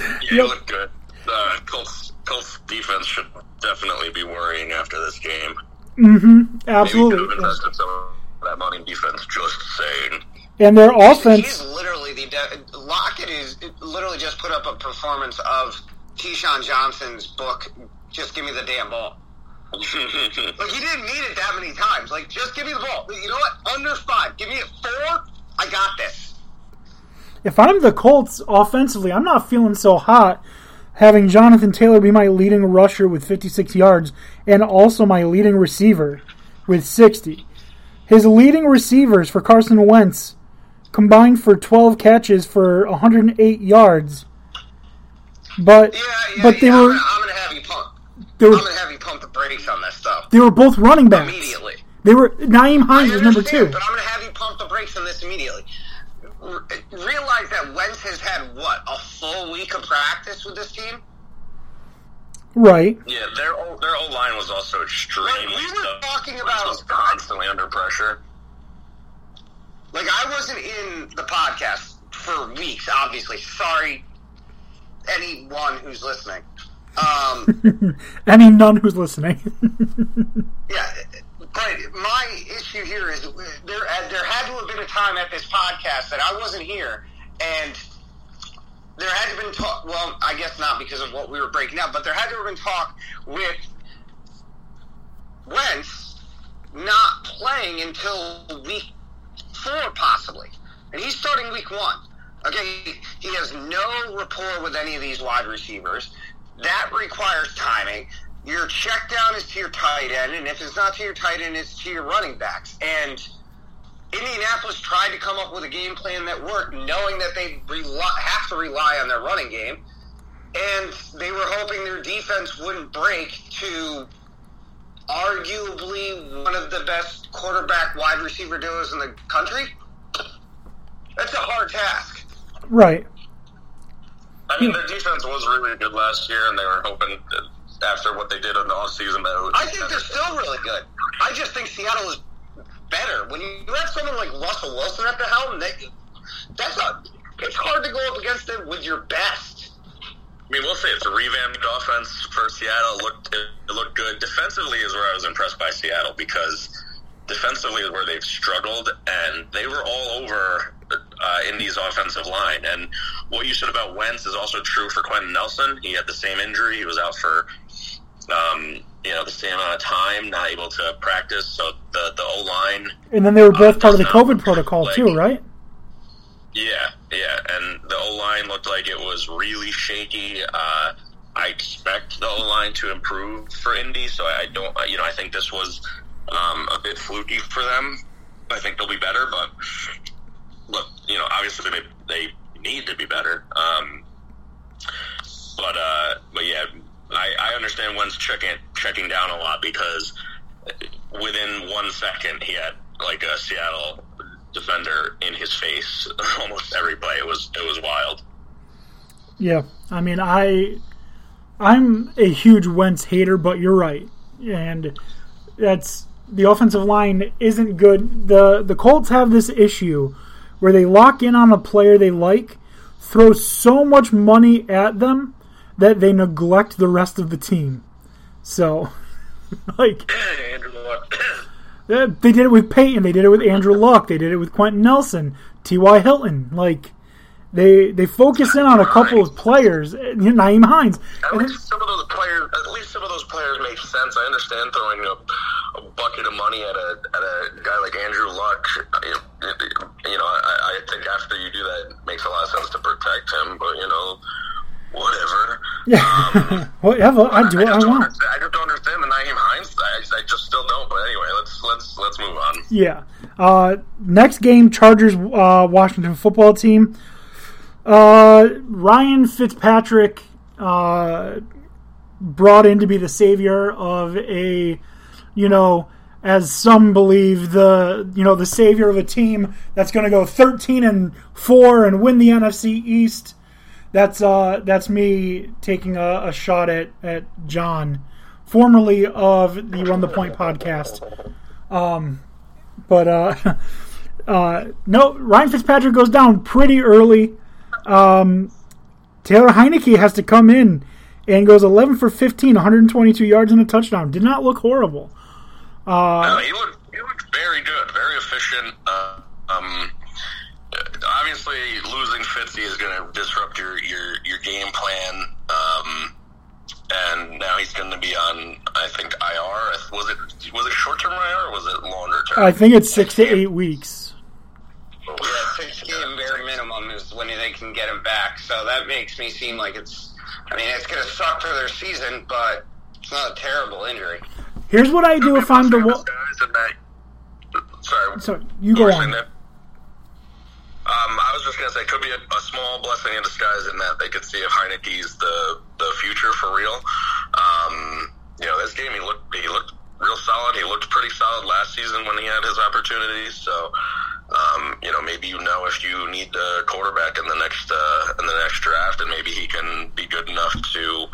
Yeah, he looked good. Uh, Colts, Colts defense should definitely be worrying after this game. Maybe could have Absolutely. invested some of that money in defense. Just saying. And their offense. He's offense, literally the de- Lockett is literally just put up a performance of Keyshawn Johnson's book. Just give me the damn ball. Like he didn't need it that many times. Like just give me the ball. You know what? Under five. Give me it four. I got this. if I'm the Colts offensively, I'm not feeling so hot having Jonathan Taylor be my leading rusher with 56 yards and also my leading receiver with 60. His leading receivers for Carson Wentz combined for 12 catches for 108 yards. But Yeah, yeah. but they yeah, were I'm, gonna, I'm gonna have you pump. they I'm were gonna have you pump the brakes on this stuff they were both running backs. immediately. They were Nyheim Hines was number two. but I'm going to have you pump the brakes on this immediately. R- realize that Wentz has had what a full week of practice with this team. Right. Yeah, their O- their O line was also extremely. Like, we were tough. talking about- was constantly under pressure. Like I wasn't in the podcast for weeks. Obviously, sorry, anyone who's listening. Um, Any none who's listening. yeah, but my issue here is there. There had to have been a time at this podcast that I wasn't here, and there had to have been talk. Well, I guess not because of what we were breaking up, but there had to have been talk with Wentz not playing until week four, possibly, and he's starting week one. Okay, he has no rapport with any of these wide receivers. That requires timing. Your check down is to your tight end, and if it's not to your tight end, it's to your running backs. And Indianapolis tried to come up with a game plan that worked, knowing that they rely, have to rely on their running game. And they were hoping their defense wouldn't break to arguably one of the best quarterback wide receiver duos in the country. That's a hard task. right. I mean, their defense was really good last year, and they were hoping after what they did in the offseason that it would I think they're still really good. I just think Seattle is better. When you have someone like Russell Wilson at the helm, they, that's a it's hard to go up against them with your best. I mean, we'll say it's a revamped offense for Seattle. It looked it, it looked good defensively. Is where I was impressed by Seattle because defensively is where they've struggled, and they were all over uh, Indy's offensive line. And what you said about Wentz is also true for Quenton Nelson. He had the same injury. He was out for um, you know the same amount of time, not able to practice. So the the O line And then they were both Uh, part of the COVID protocol like- too, right? Yeah, yeah, and the O line looked like it was really shaky. Uh, I expect the O line to improve for Indy, so I don't, you know, I think this was um, a bit fluky for them. I think they'll be better, but look, you know, obviously they they need to be better. Um, but uh, but yeah, I, I understand Wentz checking checking down a lot because within one second he had like a Seattle defender in his face almost every play. It was it was wild. Yeah, I mean, I I'm a huge Wentz hater, but you're right, and that's the offensive line isn't good. the The Colts have this issue where they lock in on a player they like, throw so much money at them that they neglect the rest of the team. So, like, Andrew Luck. uh, they did it with Peyton, they did it with Andrew Luck, they did it with Quenton Nelson, T.Y. Hilton, like. They they focus in on a couple of players, uh, Nyheim Hines. At least some of those players, at least some of those players make sense. I understand throwing a, a bucket of money at a at a guy like Andrew Luck. You, you know, I, I think after you do that, it makes a lot of sense to protect him. But you know, whatever. Yeah, whatever. I do what I don't want. I just don't understand the Nyheim Hines. I, I just still don't. But anyway, let's let's let's move on. Yeah. Uh, next game, Chargers uh, Washington football team. Uh, Ryan Fitzpatrick uh, brought in to be the savior of a, you know, as some believe the you know the savior of a team that's going to go thirteen and four and win the NFC East. That's uh that's me taking a, a shot at at John, formerly of the Run the Point podcast. Um, but uh, uh, no, Ryan Fitzpatrick goes down pretty early. Um, Taylor Heinicke has to come in and goes 11 for 15, 122 yards and a touchdown. Did not look horrible. No, he looked he looked very good, very efficient. Uh, um, obviously, losing Fitzy is going to disrupt your, your, your game plan. Um, and now he's going to be on, I think, IR. Was it was it short term IR or was it longer term? I think it's six to eight weeks. Yeah, six game bare minimum is when they can get him back. So that makes me seem like it's. I mean, it's going to suck for their season, but it's not a terrible injury. Here's what I do if I'm the. Wa- Guys in that- Sorry, Sorry, you go on. Um, I was just gonna say, it could be a, a small blessing in disguise in that they could see if Heinicke's the the future for real. Um, you know, this game he looked he looked real solid. He looked pretty solid last season when he had his opportunities. So, um, you know, maybe you know if you need a quarterback in the next uh, in the next draft, and maybe he can be good enough to.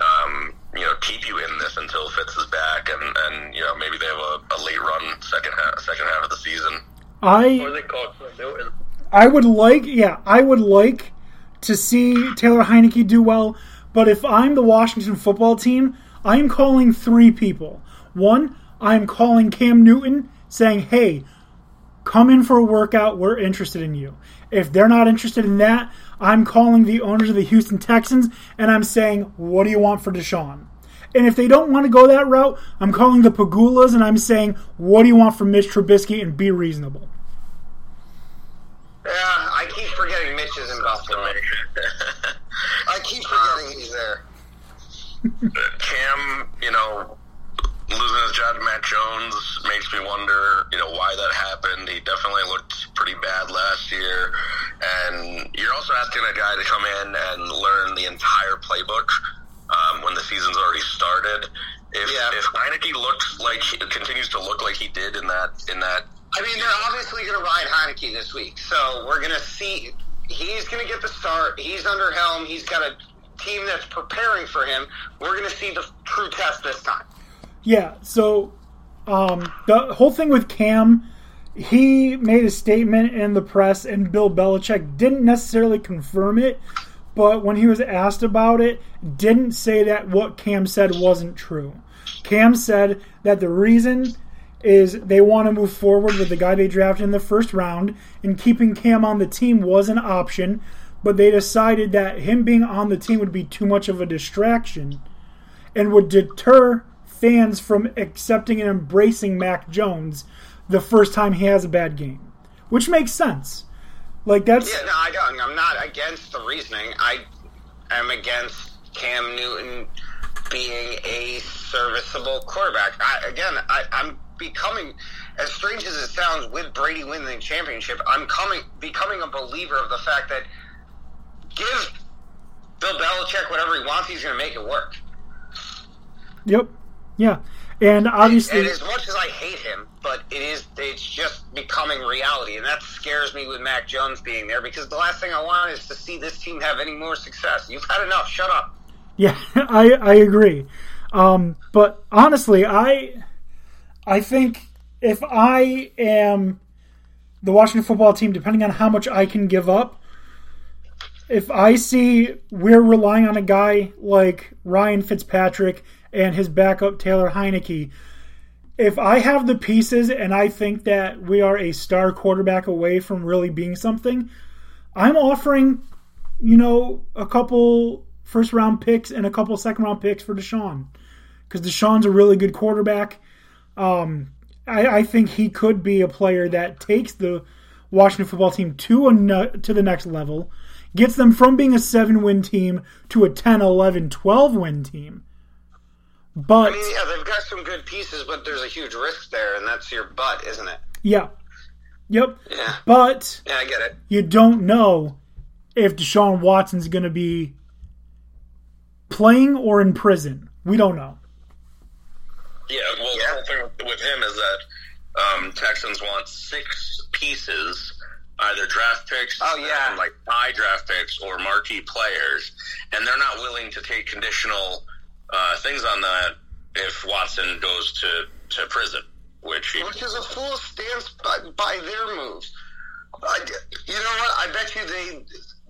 Um, you know, keep you in this until Fitz is back, and, and you know maybe they have a, a late run second half second half of the season. I Or they call it Cam Newton. I would like, yeah, I would like to see Taylor Heinicke do well. But if I'm the Washington football team, I'm calling three people. One, I'm calling Cam Newton, saying, "Hey, come in for a workout. We're interested in you." If they're not interested in that, I'm calling the owners of the Houston Texans and I'm saying, "What do you want for Deshaun?" And if they don't want to go that route, I'm calling the Pegulas and I'm saying, "What do you want from Mitch Trubisky?" and be reasonable. Yeah, I keep forgetting Mitch is in Buffalo. I keep forgetting he's there. Cam, you know, losing his job to Matt Jones makes me wonder, you know, why that happened. He definitely looked pretty bad last year. And you're also asking a guy to come in and learn the entire playbook um, when the season's already started. If, Yeah. if Heinicke looks like continues to look like he did in that in that I mean, they're obviously going to ride Heinicke this week, so we're going to see. He's going to get the start. He's under helm. He's got a team that's preparing for him. We're going to see the true test this time. Yeah, so um, the whole thing with Cam, he made a statement in the press, and Bill Belichick didn't necessarily confirm it, but when he was asked about it, didn't say that what Cam said wasn't true. Cam said that the reason is they want to move forward with the guy they drafted in the first round, and keeping Cam on the team was an option, but they decided that him being on the team would be too much of a distraction and would deter fans from accepting and embracing Mac Jones the first time he has a bad game, which makes sense. Like that's Yeah, no, I don't. I'm not against the reasoning. I am against Cam Newton being a serviceable quarterback. I, again, I, I'm becoming, as strange as it sounds, with Brady winning the championship, I'm coming becoming a believer of the fact that give Bill Belichick whatever he wants, he's going to make it work. yep, yeah, and obviously And as much as I hate him, but it is it's just becoming reality, and that scares me with Mac Jones being there because the last thing I want is to see this team have any more success. You've had enough. Shut up. Yeah, I I agree. Um, but honestly, I I think if I am the Washington football team, depending on how much I can give up, if I see we're relying on a guy like Ryan Fitzpatrick and his backup Taylor Heinicke, if I have the pieces and I think that we are a star quarterback away from really being something, I'm offering, you know, a couple first round picks and a couple second round picks for Deshaun. Because Deshaun's a really good quarterback. Um, I, I think he could be a player that takes the Washington football team to a to the next level, gets them from being a 7 win team to a 10, 11, 12 win team. But I mean, yeah, they've got some good pieces, but there's a huge risk there, and that's your butt, isn't it? yeah. Yep. Yeah. But Yeah, I get it. you don't know if Deshaun Watson's going to be playing or in prison. We don't know. Yeah, well, the whole thing with, with him is that um, Texans want six pieces, either draft picks, Oh, yeah. like high draft picks or marquee players, and they're not willing to take conditional uh, things on that if Watson goes to, to prison, which he, Which is a fool's stance by, by their moves. I, you know what? I bet you they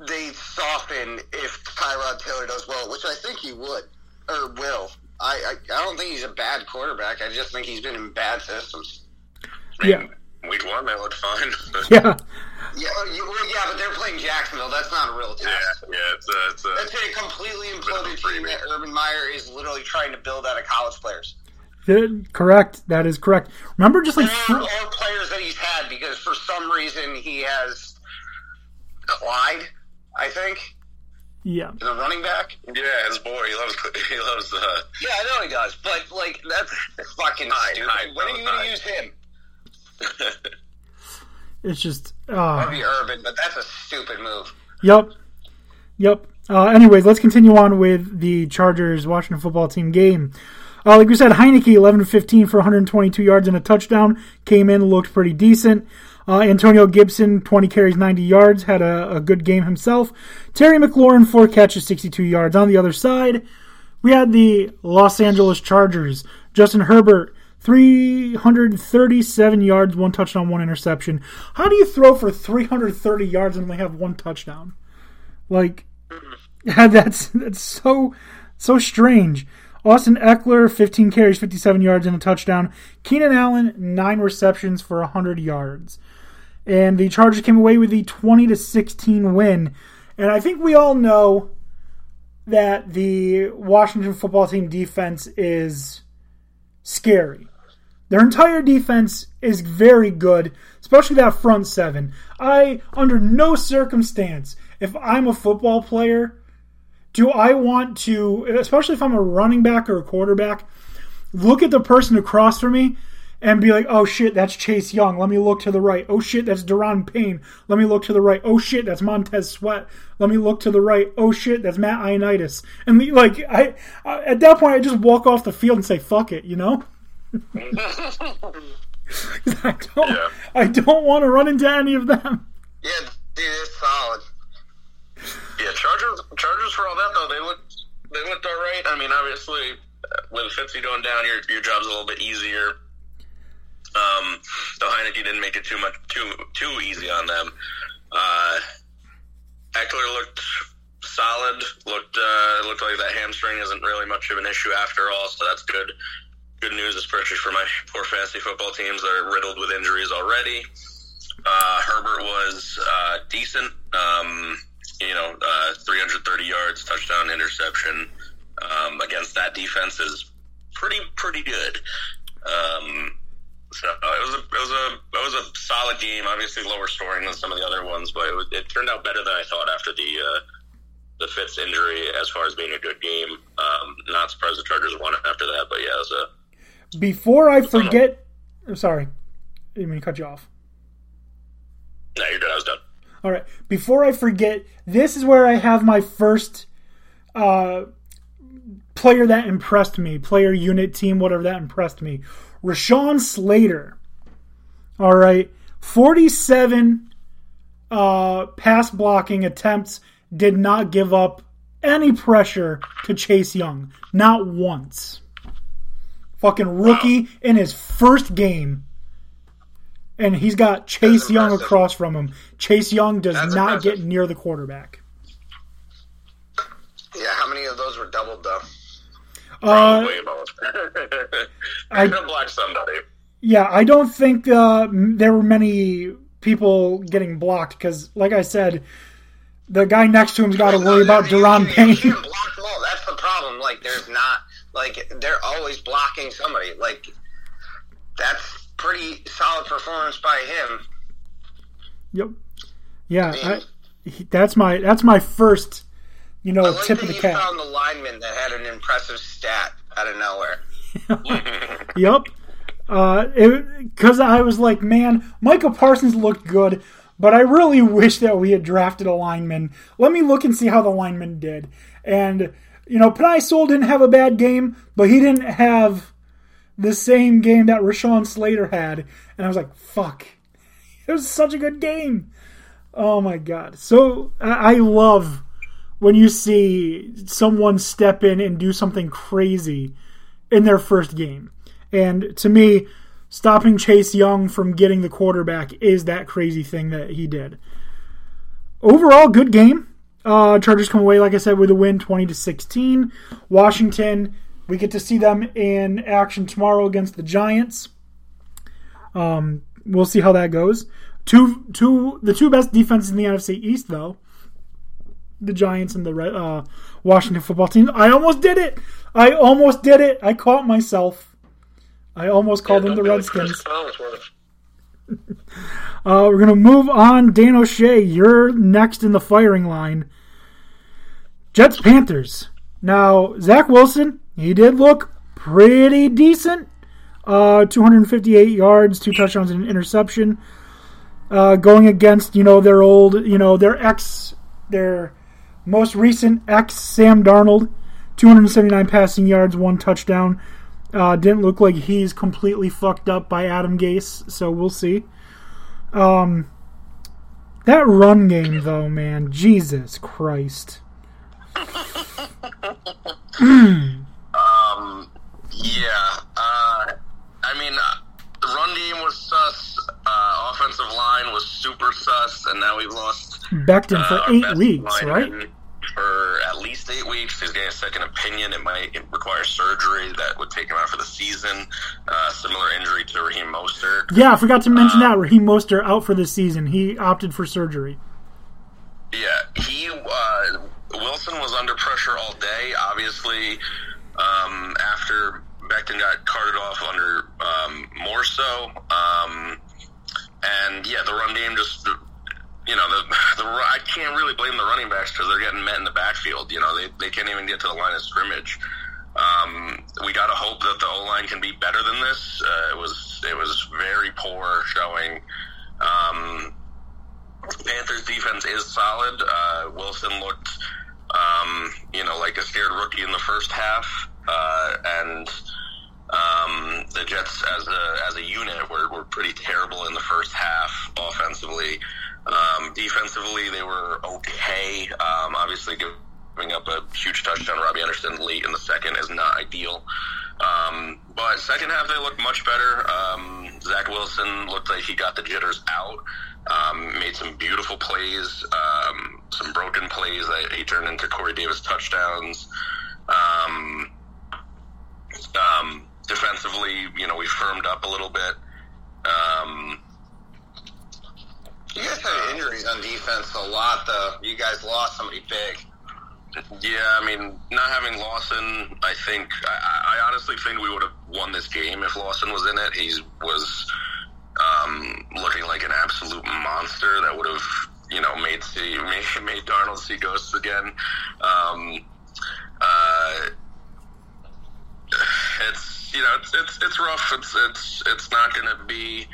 they soften if Tyrod Taylor does well, which I think he would or will. I, I I don't think he's a bad quarterback. I just think he's been in bad systems. Yeah. Week one, that looked fine. Yeah. Yeah, you, well, yeah, but they're playing Jacksonville. That's not a real test. yeah, yeah, it's a, it's a, That's a completely of a imploded team that Urban Meyer is literally trying to build out of college players. Correct. That is correct. Remember, just like Or, or players that he's had because for some reason he has Clyde, I think, yeah, the running back. yeah, his boy. He loves he loves uh, Yeah, I know he does, but like that's fucking Hi, stupid. hi, when are you going hi. to use him? it's just. Uh, Maybe Urban, but that's a stupid move. Yep. Yep. Uh, anyways, let's continue on with the Chargers Washington football team game. Uh, like we said, Heinicke 11 15 for 122 yards and a touchdown. Came in, looked pretty decent. Uh, Antonio Gibson, 20 carries, 90 yards, had a, a good game himself. Terry McLaurin, four catches, 62 yards. On the other side, we had the Los Angeles Chargers. Justin Herbert, 337 yards, one touchdown, one interception. How do you throw for 330 yards and only have one touchdown? Like, that's that's so so strange. Austin Ekeler, 15 carries, 57 yards, and a touchdown. Keenan Allen, nine receptions for 100 yards. And the Chargers came away with the 20 to 16 win. And I think we all know that the Washington football team defense is scary. Their entire defense is very good, especially that front seven. I, under no circumstance, if I'm a football player, do I want to, especially if I'm a running back or a quarterback, look at the person across from me and be like, oh shit, that's Chase Young. Let me look to the right. Oh shit, that's Daron Payne. Let me look to the right. Oh shit, that's Montez Sweat. Let me look to the right. Oh shit, that's Matt Ioannidis. And like, I, I at that point, I just walk off the field and say, fuck it, you know? I don't, Yeah. I don't want to run into any of them. Yeah, dude, it's solid. Yeah, Chargers. Chargers for all that though, they looked they looked all right. I mean, obviously, uh, with Fitzy going down, your your job's a little bit easier. Um, though Heinicke didn't make it too much too too easy on them. Uh, Ekeler looked solid. Looked uh, looked like that hamstring isn't really much of an issue after all, so that's good. Good news, especially for my poor fantasy football teams that are riddled with injuries already. Uh, Herbert was uh, decent. Um, you know, uh, 330 yards, touchdown, interception um, against that defense is pretty pretty good. Um, so it was a it was a it was a solid game. Obviously, lower scoring than some of the other ones, but it, it turned out better than I thought after the uh, the Fitz injury, as far as being a good game. Um, not surprised the Chargers won after that, but yeah, it was a Before I forget, I'm sorry, I didn't mean to cut you off. no. You're good. I was done. All right. Before I forget, this is where I have my first uh, player that impressed me, player unit team, whatever that impressed me. Rashawn Slater. All right. 47 uh, pass blocking attempts, did not give up any pressure to Chase Young. Not once. Fucking rookie in his first game. And he's got Chase That's Young impressive. across from him. Chase Young does That's not impressive. get near the quarterback. Yeah, how many of those were doubled though? Uh, Way most. I- blocked somebody. Yeah, I don't think uh, there were many people getting blocked because, like I said, the guy next to him's got to worry about Daron Payne. You can't block them all. That's the problem. Like, there's not like they're always blocking somebody. Like, that's pretty solid performance by him. Yep. Yeah, I, that's my that's my first, you know, like tip of the you cap. found the lineman that had an impressive stat out of nowhere. Yep. Because uh, I was like, man, Michael Parsons looked good, but I really wish that we had drafted a lineman. Let me look and see how the lineman did. And, you know, Penei Sewell didn't have a bad game, but he didn't have the same game that Rashawn Slater had. And I was like, fuck. It was such a good game. Oh my God. So I I love when you see someone step in and do something crazy in their first game. And to me, stopping Chase Young from getting the quarterback is that crazy thing that he did. overall, good game. Uh, Chargers come away, like I said, with a win, twenty to sixteen. Washington, we get to see them in action tomorrow against the Giants. Um, we'll see how that goes. Two, two, the two best defenses in the NFC East, though, the Giants and the uh, Washington football team. I almost did it. I almost did it. I caught myself. I almost called them the Redskins. Uh, we're gonna move on. Dan O'Shea, you're next in the firing line. Jets Panthers. Now Zach Wilson, he did look pretty decent. Uh, 258 yards, two touchdowns, and an interception. Uh, going against you know their old, you know their ex, their most recent ex Sam Darnold, 279 passing yards, one touchdown. Uh, didn't look like he's completely fucked up by Adam Gase, so we'll see. Um, that run game, though, man, Jesus Christ. Um, yeah. Uh, I mean, uh, run game was sus. Uh, offensive line was super sus, and now we've lost Becton uh, for eight weeks, right? lineman For at least eight weeks, he's getting a second opinion. It might require surgery that would take him out for the season. Uh, similar injury to Raheem Mostert. Yeah, I forgot to mention that. Raheem Mostert out for the season. He opted for surgery. Yeah, he uh, Wilson was under pressure all day. Obviously, um, after Becton got carted off under um, more so, um, and yeah, the run game just. You know, the, the I can't really blame the running backs because they're getting met in the backfield. You know, they, they can't even get to the line of scrimmage. Um, we got to hope that the O line can be better than this. Uh, it was it was very poor showing. Um, Panthers defense is solid. Uh, Wilson looked, um, you know, like a scared rookie in the first half, uh, and um, the Jets as a as a unit were, were pretty terrible in the first half offensively. Um, defensively, they were okay. Um, obviously, giving up a huge touchdown, Robbie Anderson late in the second is not ideal. Um, but second half, they looked much better. Um, Zach Wilson looked like he got the jitters out. Um, made some beautiful plays, um, some broken plays that he turned into Corey Davis touchdowns. Um, um, defensively, you know, we firmed up a little bit. Um, You guys had injuries on defense a lot, though. You guys lost somebody big. Yeah, I mean, not having Lawson, I think, I, I honestly think we would have won this game if Lawson was in it. He was um, looking like an absolute monster that would have, you know, made see made, made Darnold see ghosts again. Um, uh, it's you know it's it's, it's rough. It's it's it's not going to be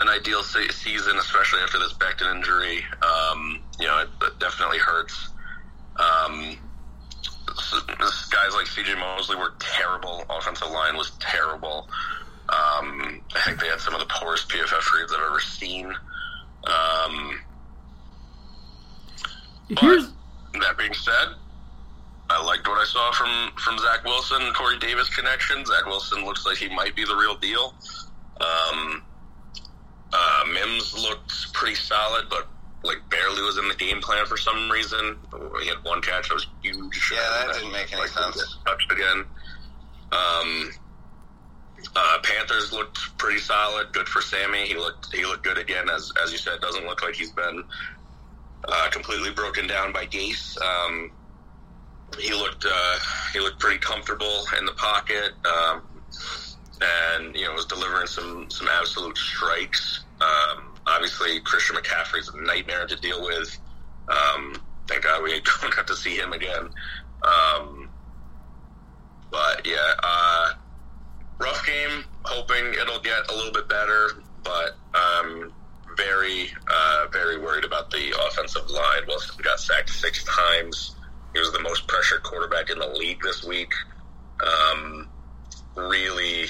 an ideal se- season, especially after this Becton injury. Um, you know, it, it definitely hurts. Um, s- s- guys like CJ Mosley were terrible. Offensive line was terrible. Um, I think they had some of the poorest PFF reads I've ever seen. Um, but that being said, I liked what I saw from from Zach Wilson and Corey Davis connection. Zach Wilson looks like he might be the real deal. Um, uh, Mims looked pretty solid, but like barely was in the game plan for some reason. He had one catch that was huge. Yeah, that didn't make any like, sense. Touched again. Um, uh, Panthers looked pretty solid. Good for Sammy. He looked he looked good again. As as you said, doesn't look like he's been uh, completely broken down by Gase. Um, he looked uh, he looked pretty comfortable in the pocket, um, and you know was delivering some some absolute strikes. Um, obviously, Christian McCaffrey's a nightmare to deal with. Um, thank God we don't have to see him again. Um, but yeah, uh, rough game. Hoping it'll get a little bit better, but um, very uh, very worried about the offensive line. Wilson got sacked six times. He was the most pressured quarterback in the league this week. Um, really,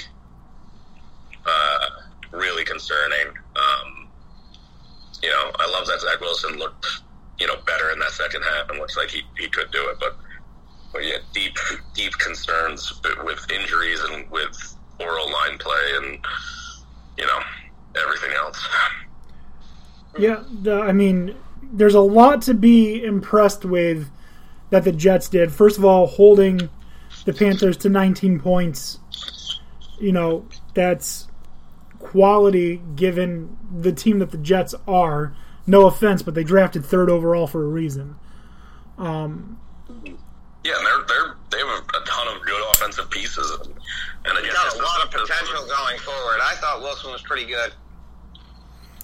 uh, really concerning. Um, you know, I love that Zach Wilson looked, you know, better in that second half and looks like he, he could do it. But, but yeah, deep, deep concerns with injuries and with oral line play and, you know, everything else. yeah. I mean, there's a lot to be impressed with that the Jets did. First of all, holding the Panthers to 19 points. You know, that's quality given the team that the Jets are. No offense, but they drafted third overall for a reason. Um, Yeah, and they're they're they have a, a ton of good offensive pieces, and, and again, Got a lot of potential wasn't- going forward. I thought Wilson was pretty good.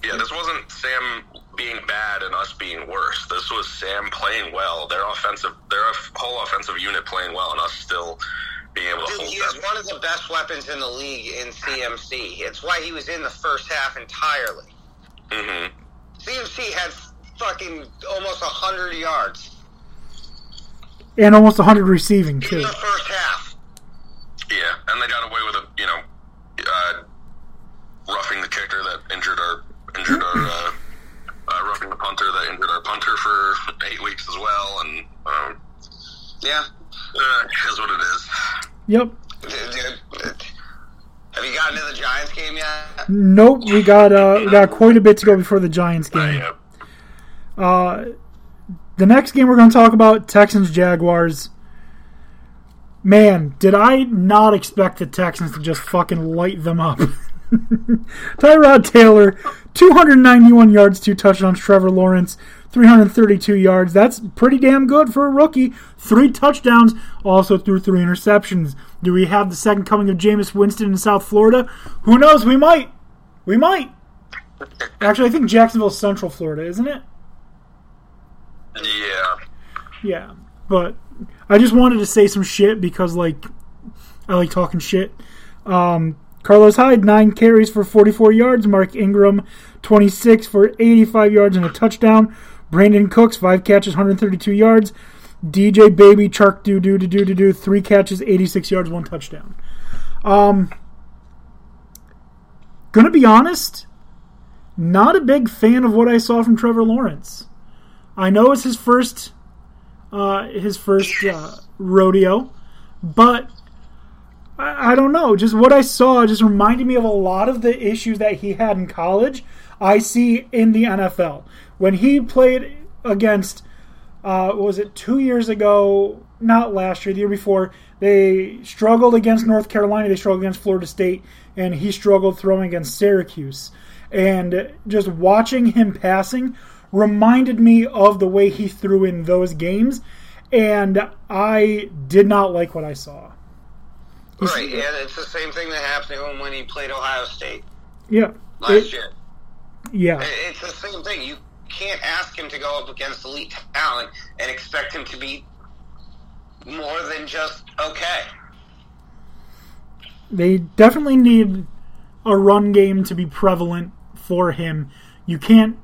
Yeah, this wasn't Sam being bad and us being worse. This was Sam playing well. Their offensive, their whole offensive unit playing well, and us still being able to Dude, hold he is them. one of the best weapons in the league in CMC. It's why he was in the first half entirely. hmm CMC had fucking almost 100 yards and almost 100 receiving, too. in the first half. Yeah, and they got away with a you know uh, roughing the kicker that injured our injured our uh, uh, roughing the punter that injured our punter for eight weeks as well, and um, Yeah. Uh, it is what it is. Yep. Have you gotten to the Giants game yet? Nope, we got uh, we got quite a bit to go before the Giants Uh, game. Uh, the next game we're going to talk about Texans Jaguars. Man, did I not expect the Texans to just fucking light them up? Tyrod Taylor, 291 yards, two touchdowns. Trevor Lawrence, 332 yards. That's pretty damn good for a rookie. Three touchdowns, also threw three interceptions. Do we have the second coming of Jameis Winston in South Florida? Who knows? We might. We might. Actually, I think Jacksonville's Central Florida, isn't it? Yeah. Yeah, but I just wanted to say some shit because, like, I like talking shit. Um, Carlos Hyde, nine carries for 44 yards. Mark Ingram, 26 for 85 yards and a touchdown. Brandin Cooks, five catches, 132 yards. DJ Baby, Chark do do do do do do, three catches, 86 yards, one touchdown. Um, gonna be honest, not a big fan of what I saw from Trevor Lawrence. I know it's his first uh, his first uh, rodeo, but I, I don't know. Just what I saw just reminded me of a lot of the issues that he had in college. I see in the NFL when he played against. Uh, what was it two years ago? Not last year, the year before. They struggled against North Carolina. They struggled against Florida State, and he struggled throwing against Syracuse. And just watching him passing reminded me of the way he threw in those games, and I did not like what I saw. Right, and it's the same thing that happened to him when he played Ohio State Yeah, last it- year. yeah, It's the same thing. You can't ask him to go up against elite talent and expect him to be more than just okay. they definitely need a run game to be prevalent for him. You can't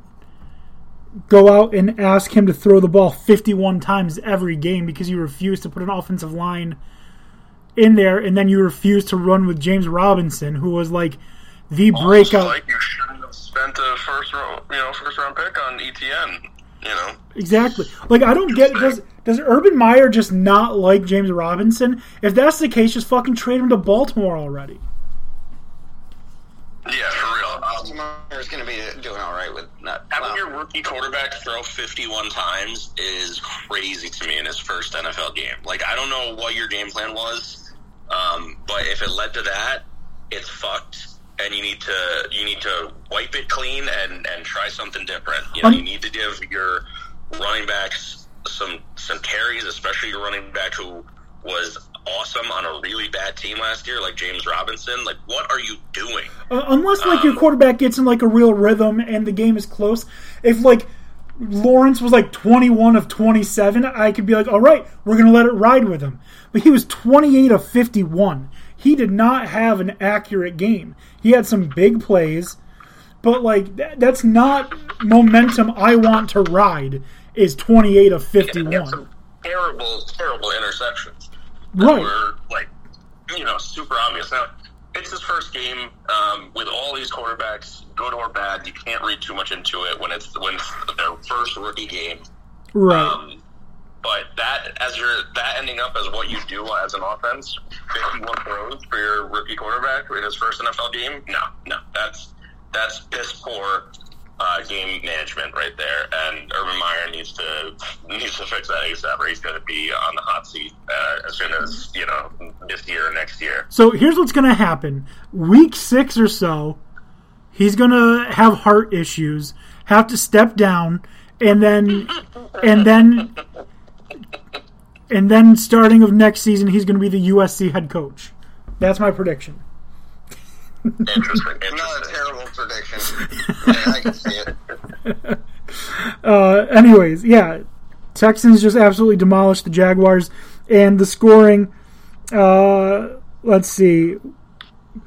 go out and ask him to throw the ball 51 times every game because you refuse to put an offensive line in there and then you refuse to run with James Robinson who was like the Almost breakout like you shouldn't spent a first round, you know, first round pick on Etienne. You know, Exactly. Like I don't get does does Urban Meyer just not like James Robinson? If that's the case, just fucking trade him to Baltimore already. yeah, for real. Um, Baltimore's going to be doing all right with that. Having well, your rookie quarterback throw 51 times is crazy to me in his first NFL game. Like, I don't know what your game plan was, um, but if it led to that, it's fucked. And you need to you need to wipe it clean and, and try something different. You know, Um, you need to give your running backs some some carries, especially your running back who was awesome on a really bad team last year, like James Robinson. Like, what are you doing? Uh, unless like your quarterback gets in like a real rhythm and the game is close. If like Lawrence was like 21 of 27, I could be like, "All right, we're going to let it ride with him." But he was 28 of 51. He did not have an accurate game. He had some big plays, but like that, that's not momentum I want to ride is 28 of 51. some terrible, terrible interceptions. Right. were like you know super obvious. Now it's his first game um, with all these quarterbacks, good or bad. You can't read too much into it when it's when it's their first rookie game. Right. Um, but that as your that ending up as what you do as an offense, fifty-one throws for your rookie quarterback in his first NFL game. No, no, that's that's piss poor. uh, game management right there, and Urban Meyer needs to needs to fix that ASAP, or he's going to be on the hot seat uh, as soon as you know this year or next year. So here's what's going to happen. Week six or so, he's going to have heart issues, have to step down, and then, and then, and then starting of next season, he's going to be the USC head coach. That's my prediction. Interesting. Not a terrible prediction. I can see it. Uh, anyways, yeah, Texans just absolutely demolished the Jaguars, and the scoring. Uh, let's see,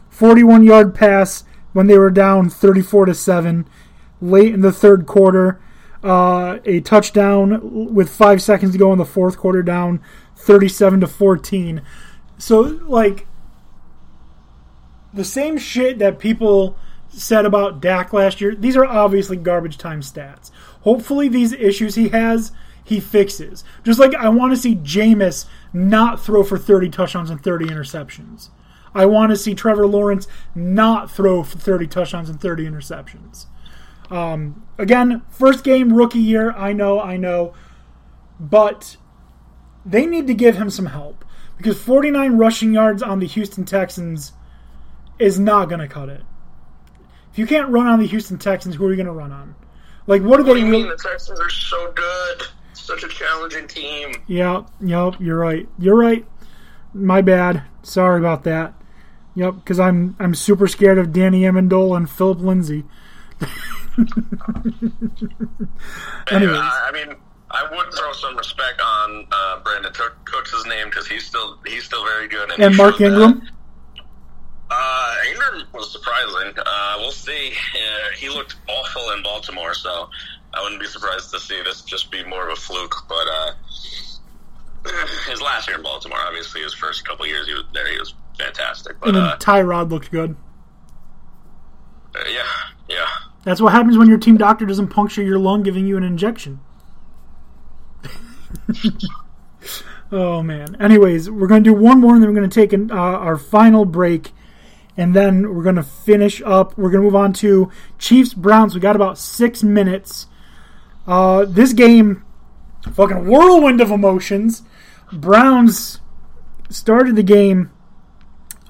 forty-one yard pass when they were down thirty-four to seven, late in the third quarter. Uh, a touchdown with five seconds to go in the fourth quarter, down thirty-seven to fourteen. So, like, the same shit that people said about Dak last year. These are obviously garbage time stats. Hopefully, these issues he has, he fixes. Just like I want to see Jameis not throw for 30 touchdowns and 30 interceptions. I want to see Trevor Lawrence not throw for 30 touchdowns and 30 interceptions. Um, again, first game, rookie year. I know, I know. But they need to give him some help because 49 rushing yards on the Houston Texans is not going to cut it. If you can't run on the Houston Texans, who are you going to run on? Like, what are What they? do you mean the Texans are so good? Such a challenging team. Yep, yep, you're right. You're right. My bad. Sorry about that. Yep, because I'm I'm super scared of Danny Amendola and Phillip Lindsay. Anyways. I I mean, I would throw some respect on uh, Brandin Cook- Cooks' name because he's still he's still very good. And he Mark that. Ingram. Uh, Ingram was surprising. Uh, we'll see. Uh, he looked awful in Baltimore, so I wouldn't be surprised to see this just be more of a fluke. But uh, his last year in Baltimore, obviously, his first couple years he was there, he was fantastic. But And then uh, Tyrod looked good. uh, yeah, yeah. That's what happens when your team doctor doesn't puncture your lung, giving you an injection. oh man. Anyways, we're gonna do one more, and then we're gonna take an, uh, our final break, and then we're gonna finish up. We're gonna move on to Chiefs Browns. We got about six minutes. Uh, this game, fucking whirlwind of emotions. Browns started the game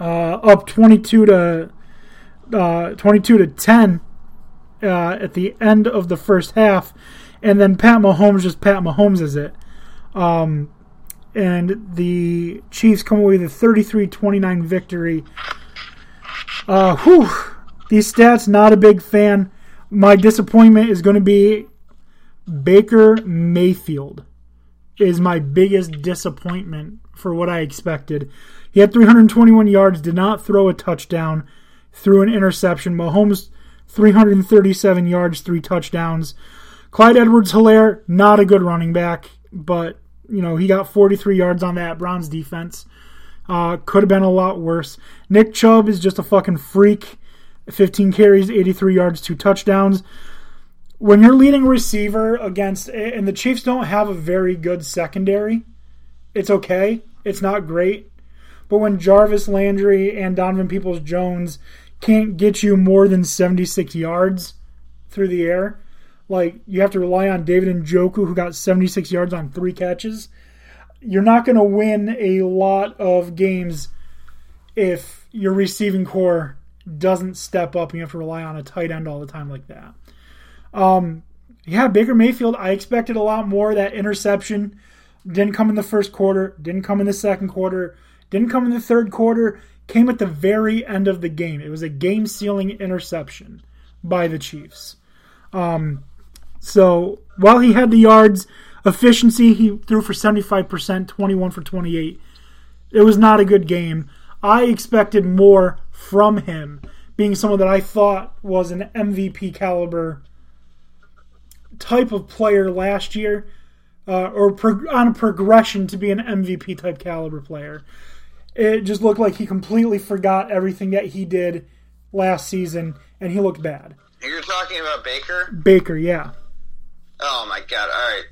uh, up twenty-two to uh, twenty-two to ten uh, at the end of the first half, and then Pat Mahomes just Pat Mahomes is it. Um, and the Chiefs come away with a 33-29 victory. Uh, whew, these stats, not a big fan. My disappointment is going to be Baker Mayfield is my biggest disappointment for what I expected. He had 321 yards, did not throw a touchdown, threw an interception. Mahomes 337 yards, three touchdowns. Clyde Edwards Helaire, not a good running back, but you know, he got 43 yards on that Browns defense. Uh, could have been a lot worse. Nick Chubb is just a fucking freak. 15 carries, 83 yards, two touchdowns. When you're leading receiver against, and the Chiefs don't have a very good secondary, it's okay. It's not great. But when Jarvis Landry and Donovan Peoples Jones can't get you more than 76 yards through the air, like you have to rely on David Njoku, who got 76 yards on three catches. You're not going to win a lot of games if your receiving core doesn't step up and you have to rely on a tight end all the time like that. Um, yeah, Baker Mayfield, I expected a lot more. That interception didn't come in the first quarter, didn't come in the second quarter, didn't come in the third quarter, came at the very end of the game. It was a game sealing interception by the Chiefs. Um, so while he had the yards, efficiency, he threw for 75%, 21 for 28. It was not a good game. I expected more from him, being someone that I thought was an MVP caliber type of player last year, uh, or on a progression to be an MVP type caliber player. It just looked like he completely forgot everything that he did last season, and he looked bad. You're talking about Baker? Baker, yeah. Oh my god! All right,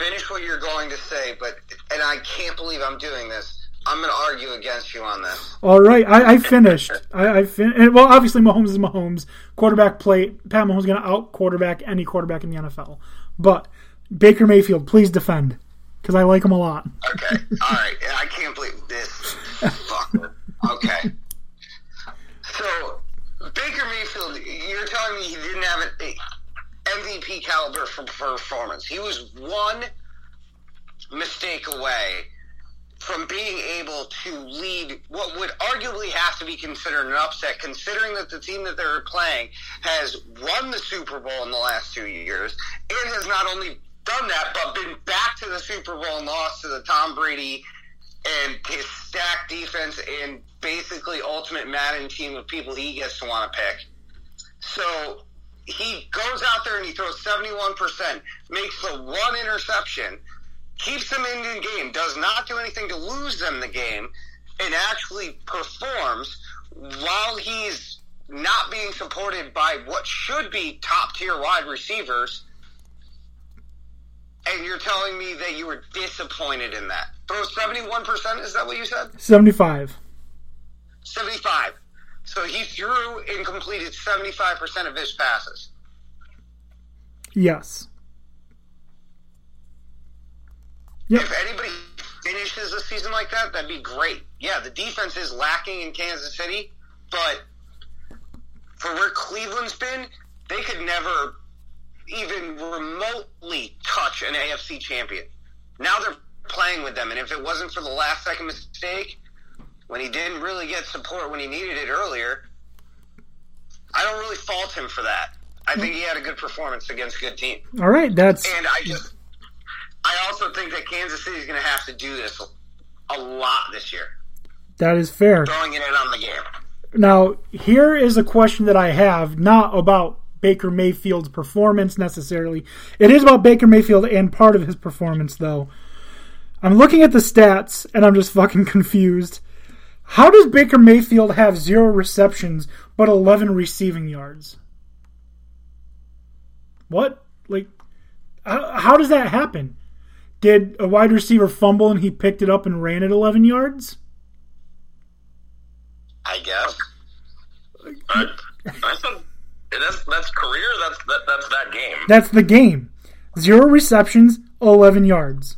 finish what you're going to say, but and I can't believe I'm doing this. I'm going to argue against you on this. All right, I, I finished. I, I fin- Well, obviously Mahomes is Mahomes. Quarterback play. Pat Mahomes is going to out quarterback any quarterback in the NFL. But Baker Mayfield, please defend because I like him a lot. Okay. All right. I can't believe fucker. Okay. So, Baker Mayfield, you're telling me he didn't have an MVP caliber for performance. He was one mistake away from being able to lead what would arguably have to be considered an upset, considering that the team that they're playing has won the Super Bowl in the last two years and has not only done that, but been back to the Super Bowl and lost to the Tom Brady and his stack defense and basically ultimate Madden team of people he gets to want to pick. So he goes out there and he throws 71%, makes the one interception, keeps them in the game, does not do anything to lose them the game, and actually performs while he's not being supported by what should be top tier wide receivers. And you're telling me that you were disappointed in that. Throw 71%, is that what you said? 75. 75. So he threw and completed 75% of his passes. Yes. Yep. If anybody finishes a season like that, that'd be great. Yeah, the defense is lacking in Kansas City, but for where Cleveland's been, they could never even remotely touch an AFC champion. Now they're playing with them, and if it wasn't for the last second mistake, when he didn't really get support when he needed it earlier, I don't really fault him for that. I think he had a good performance against a good team. All right, that's And I just, I also think that Kansas City is going to have to do this a lot this year, that is fair. throwing it in on the game. Now, here is a question that I have, not about Baker Mayfield's performance necessarily. It is about Baker Mayfield and part of his performance, though. I'm looking at the stats and I'm just fucking confused. How does Baker Mayfield have zero receptions but 11 receiving yards? What? Like, how, how does that happen? Did a wide receiver fumble and he picked it up and ran it 11 yards? I guess. I, I said that's that's career. That's that, that's that game. That's the game. Zero receptions, 11 yards.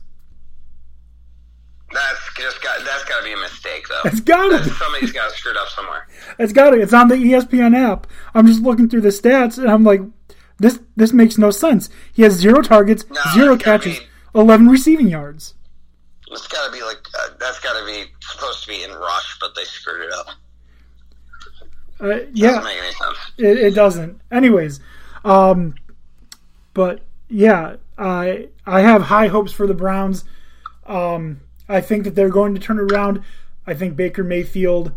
That's just got. That's got to be a mistake, though. It's gotta. Somebody's got screwed up somewhere. It's got it. It's on the ESPN app. I'm just looking through the stats and I'm like, this this makes no sense. He has zero targets, No, zero catches, be- 11 receiving yards. It's got to be like. Uh, that's got to be supposed to be in rush, but they screwed it up. Uh, yeah, Doesn't make any sense. it, it doesn't. Anyways, um, but yeah, I I have high hopes for the Browns. Um, I think that they're going to turn around. I think Baker Mayfield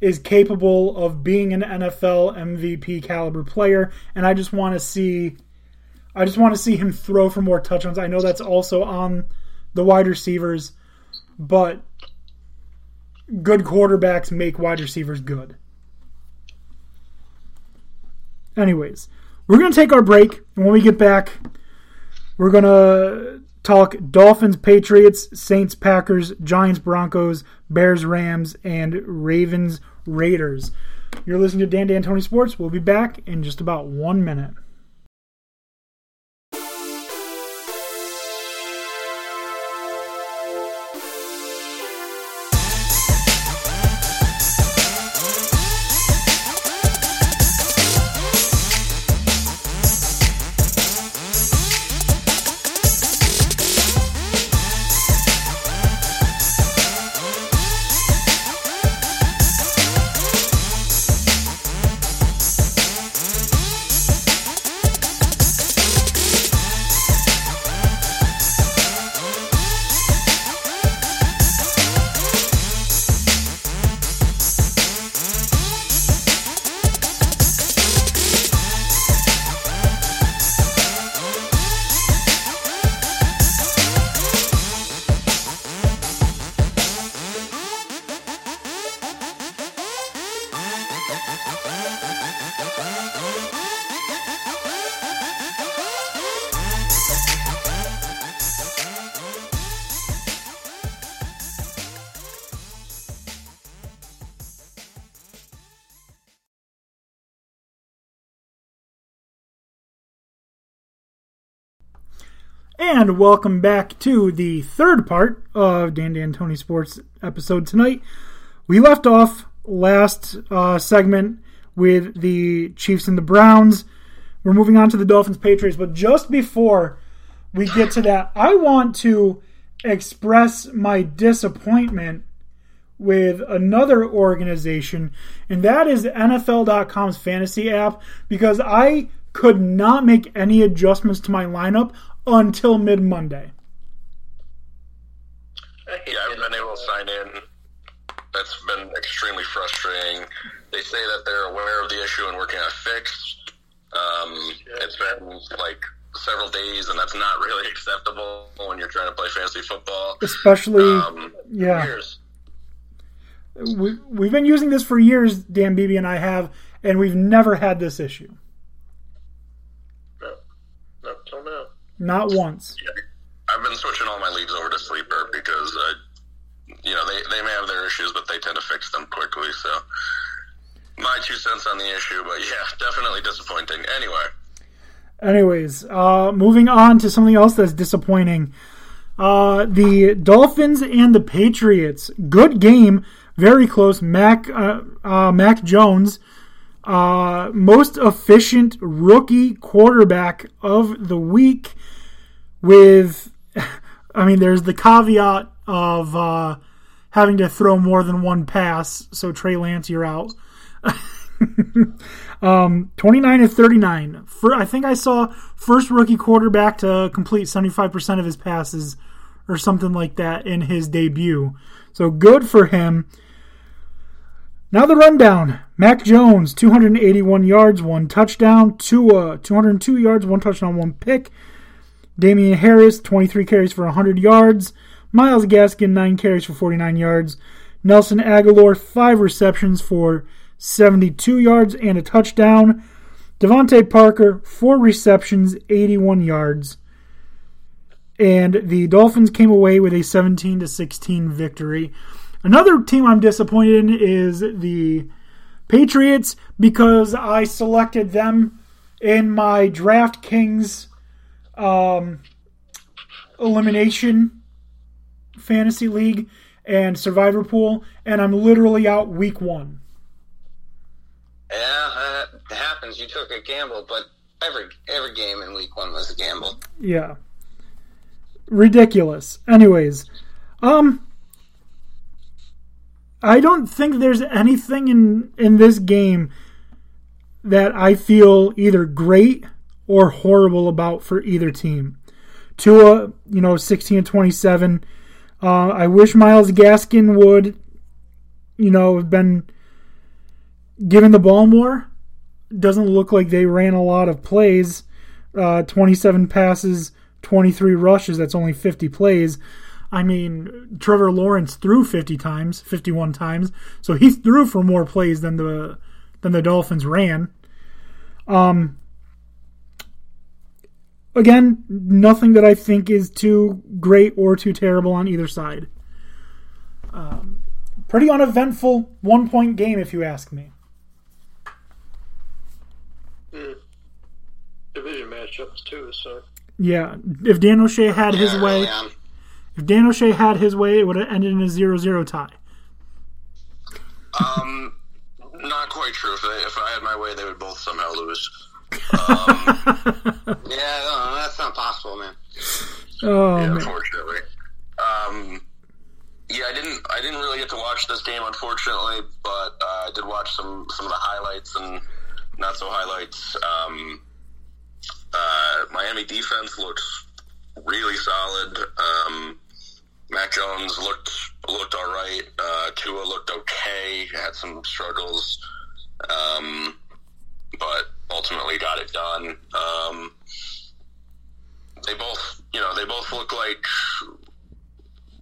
is capable of being an NFL MVP caliber player, and I just want to see, I just want to see him throw for more touchdowns. I know that's also on the wide receivers, but good quarterbacks make wide receivers good. Anyways, we're to take our break, and when we get back, we're to talk Dolphins, Patriots, Saints, Packers, Giants, Broncos, Bears, Rams, and Ravens, Raiders. You're listening to Dan D'Antoni Sports. We'll be back in just about one minute. And welcome back to the third part of Dan Dan Tony Sports episode tonight. We left off last uh, segment with the Chiefs and the Browns. We're moving on to the Dolphins Patriots, but just before we get to that, I want to express my disappointment with another organization, and that is NFL.com's fantasy app because I could not make any adjustments to my lineup until mid Monday. Yeah, I haven't been able to sign in. That's been extremely frustrating. They say that they're aware of the issue and working on a fix. Um, it's been like several days, and that's not really acceptable when you're trying to play fantasy football. Especially, Um, yeah, Years. we, we've been using this for years, Dan Beebe and I have, and we've never had this issue. No, not till now. Not once. I've been switching all my leagues over to Sleeper because, uh, you know, they, they may have their issues, but they tend to fix them quickly. So, my two cents on the issue, but yeah, definitely disappointing. Anyway, Anyways, uh, moving on to something else that's disappointing. Uh, the Dolphins and the Patriots. Good game, very close. Mac uh, uh, Mac Jones, uh, most efficient rookie quarterback of the week. With, I mean, there's the caveat of uh, having to throw more than one pass. So Trey Lance, you're out. Um, 29 to 39. For, I think I saw first rookie quarterback to complete 75% of his passes or something like that in his debut. So good for him. Now the rundown. Mac Jones, 281 yards, one touchdown. Tua, 202 yards, one touchdown, one pick. Damien Harris, 23 carries for 100 yards. Myles Gaskin, 9 carries for 49 yards. Nelson Agholor, 5 receptions for 72 yards and a touchdown. DeVante Parker, 4 receptions, 81 yards. And the Dolphins came away with a 17 to 16 victory. Another team I'm disappointed in is the Patriots because I selected them in my DraftKings um, elimination fantasy league and survivor pool, and I'm literally out week one. Yeah, that happens. You took a gamble, but every every game in week one was a gamble. Yeah. Ridiculous. Anyways, um I don't think there's anything in in this game that I feel either great or horrible about for either team. Tua, you know, 16 and 27. Uh, I wish Myles Gaskin would, you know, have been given the ball more. Doesn't look like they ran a lot of plays. Uh, 27 passes, 23 rushes. That's only 50 plays. I mean, Trevor Lawrence threw 50 times, 51 times, so he threw for more plays than the than the Dolphins ran. Um, again, nothing that I think is too great or too terrible on either side. Um, pretty uneventful one point game, if you ask me. Division matchups too. So Yeah, if Dan O'Shea had his Yeah, way, early if Dan O'Shea had his way, it would have ended in a 0-0 tie. um, not quite true. If, they, if I had my way, they would both somehow lose. Yeah, no, that's not possible, man. Oh, Yeah, man. unfortunately. Um, yeah, I didn't. I didn't really get to watch this game, unfortunately, but uh, I did watch some some of the highlights and not so highlights. Um, uh, Miami defense looked really solid. Um, Mac Jones looked looked all right. Uh, Tua looked okay. Had some struggles, um, but ultimately got it done. Um, they both, you know, they both look like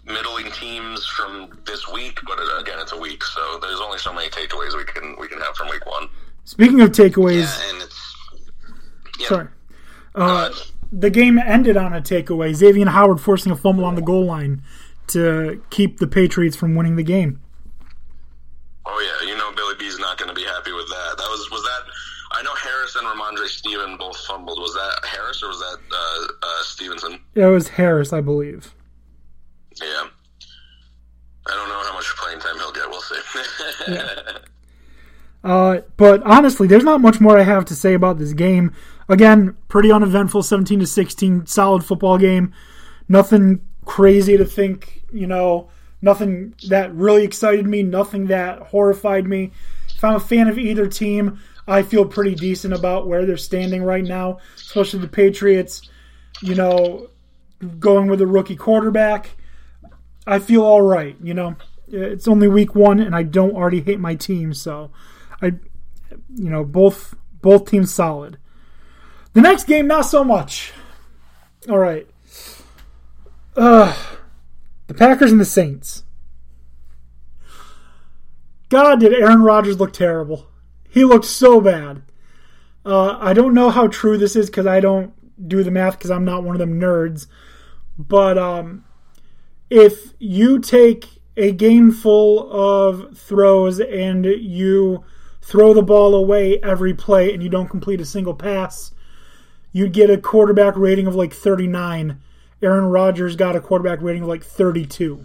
middling teams from this week, but again, it's a week, so there's only so many takeaways we can we can have from week one. Speaking of takeaways, Yeah, and it's yeah. sorry, Uh, the game ended on a takeaway. Xavier Howard forcing a fumble on the goal line to keep the Patriots from winning the game. oh yeah, you know Billy B's not going to be happy with that. That was was that. I know Harris and Rhamondre Steven both fumbled. Was that Harris or was that uh, uh, Stevenson? It was Harris, I believe. Yeah. I don't know how much playing time he'll get. We'll see. Uh, but honestly, there's not much more I have to say about this game. Again, pretty uneventful, 17 to 16, solid football game. Nothing crazy to think, you know, nothing that really excited me, nothing that horrified me. If I'm a fan of either team, I feel pretty decent about where they're standing right now, especially the Patriots, you know, going with a rookie quarterback. I feel all right, you know. It's only week 1 and I don't already hate my team, so I you know, both both teams solid. The next game not so much. All right. Uh the Packers and the Saints. God, did Aaron Rodgers look terrible. He looked so bad. Uh, I don't know how true this is because I don't do the math because I'm not one of them nerds. But um, if you take a game full of throws and you throw the ball away every play and you don't complete a single pass, you'd get a quarterback rating of like 39. Aaron Rodgers got a quarterback rating of like 32.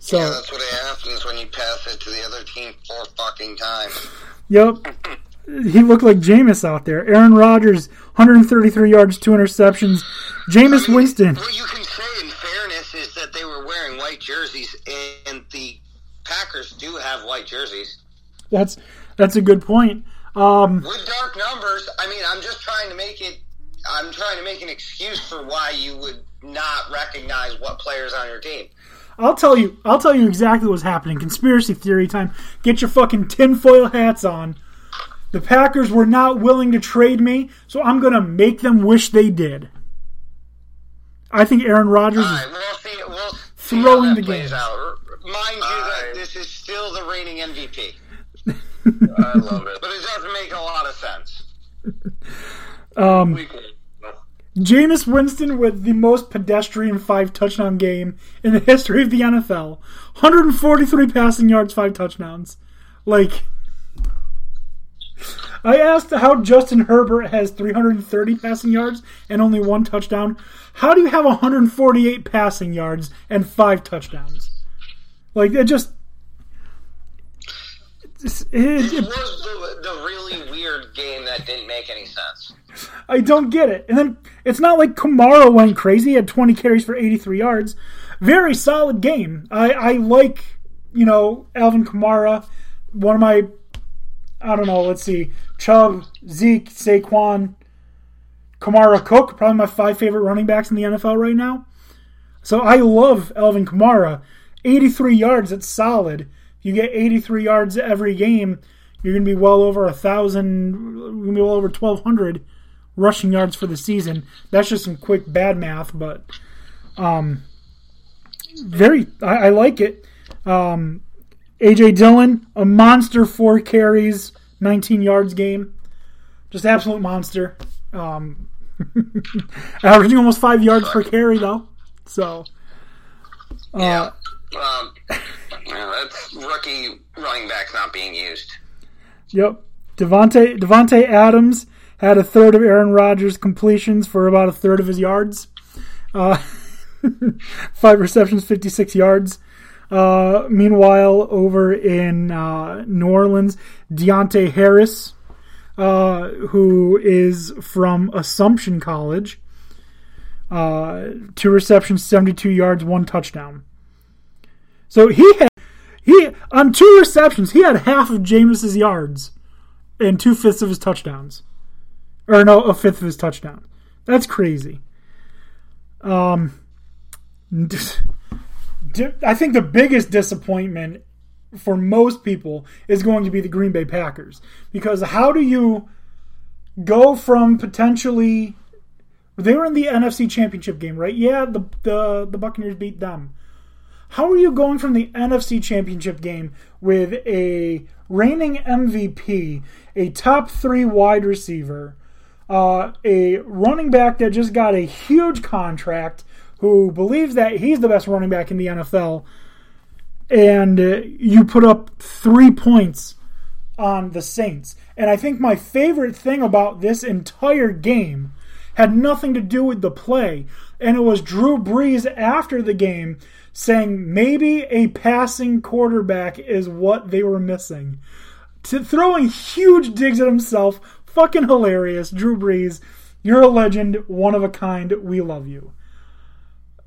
So, Yeah, that's what happens when you pass it to the other team four fucking times. yep. He looked like Jameis out there. Aaron Rodgers, 133 yards, two interceptions. Jameis Winston. What you can say in fairness is that they were wearing white jerseys, and the Packers do have white jerseys. That's that's a good point. Um, With dark numbers, I mean, I'm just trying to make it. I'm trying to make an excuse for why you would not recognize what players on your team. I'll tell you. I'll tell you exactly what's happening. Conspiracy theory time. Get your fucking tinfoil hats on. The Packers were not willing to trade me, so I'm gonna make them wish they did. I think Aaron Rodgers All is right, we'll see. We'll see Throwing the game. out. Mind you, that this is still the reigning MVP, I love it. but it doesn't make a lot of sense. Um, Week one. Jameis Winston with the most pedestrian five touchdown game in the history of the NFL. 143 passing yards, five touchdowns. Like, I asked how Justin Herbert has 330 passing yards and only one touchdown. How do you have 148 passing yards and five touchdowns? Like, it just. it- This it- was the, the really weird game that didn't make any sense. I don't get it. And then it's not like Kamara went crazy. Had 20 carries for 83 yards. Very solid game. I, I like, you know, Alvin Kamara. One of my, I don't know, let's see, Chubb, Zeke, Saquon, Kamara Cook, probably my five favorite running backs in the NFL right now. So I love Alvin Kamara. 83 yards, it's solid. You get 83 yards every game, you're going to be well over a thousand, you're going to be well over 1,200 rushing yards for the season. That's just some quick bad math, but um, very, I, I like it. Um, AJ Dillon, a monster, four carries, 19 yards game, just absolute monster. Um, averaging almost five yards per carry though. So, uh, Yeah. Um, yeah, that's rookie running backs not being used. Yep. Davante Davante Adams had a third of Aaron Rodgers' completions for about a third of his yards. Uh, five receptions, fifty six yards. Uh, meanwhile, over in uh, New Orleans, Deonte Harris, uh, who is from Assumption College, uh, two receptions, seventy two yards, one touchdown. So he had he on two receptions, he had half of Jameis's yards and two fifths of his touchdowns, or no, a fifth of his touchdown. That's crazy. Um, I think the biggest disappointment for most people is going to be the Green Bay Packers because how do you go from potentially they were in the NFC Championship game, right? Yeah, the the the Buccaneers beat them. How are you going from the NFC Championship game with a reigning MVP, a top three wide receiver, uh, a running back that just got a huge contract, who believes that he's the best running back in the NFL, and uh, you put up three points on the Saints. And I think my favorite thing about this entire game had nothing to do with the play. And it was Drew Brees after the game saying maybe a passing quarterback is what they were missing. To throwing huge digs at himself. Fucking hilarious. Drew Brees, you're a legend, one of a kind. We love you.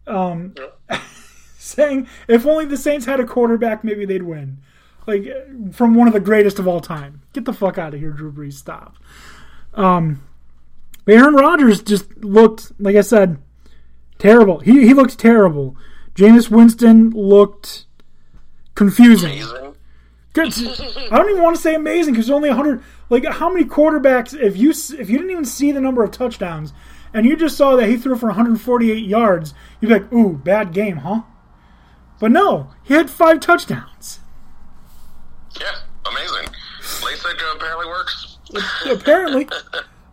Um, saying if only the Saints had a quarterback, maybe they'd win. Like from one of the greatest of all time. Get the fuck out of here, Drew Brees. Stop. Um, Aaron Rodgers just looked, like I said, terrible. He he looked terrible. Jameis Winston looked confusing. Good. I don't even want to say amazing because only 100. Like, how many quarterbacks? If you if you didn't even see the number of touchdowns and you just saw that he threw for 148 yards, you'd be like, "Ooh, bad game, huh?" But no, he had five touchdowns. Yeah, amazing. LASIK apparently works. apparently,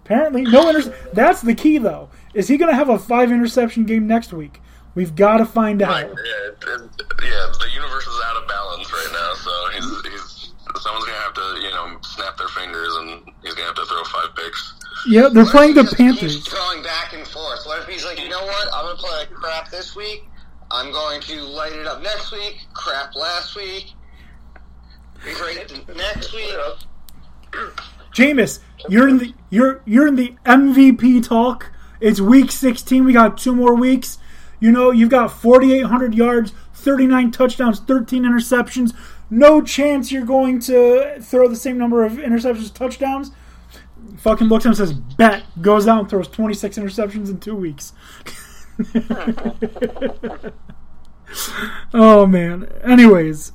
apparently, no inter- That's the key, though. Is he going to have a five interception game next week? We've got to find out. Right. Yeah, it, it- yeah. The universe is out of balance right now, so he's someone's gonna have to you know snap their fingers and he's gonna have to throw five picks. Yeah, they're What playing the Panthers. Going back and forth. What if he's like, you know what? I'm gonna play like crap this week. I'm going to light it up next week. Crap last week. Great next week. Jameis, you're in the you're you're in the MVP talk. It's week 16. We got two more weeks. You know, you've got 4,800 yards, 39 touchdowns, 13 interceptions. No chance you're going to throw the same number of interceptions touchdowns. Fucking looks at him and says, bet. Goes out and throws 26 interceptions in two weeks. oh, man. Anyways,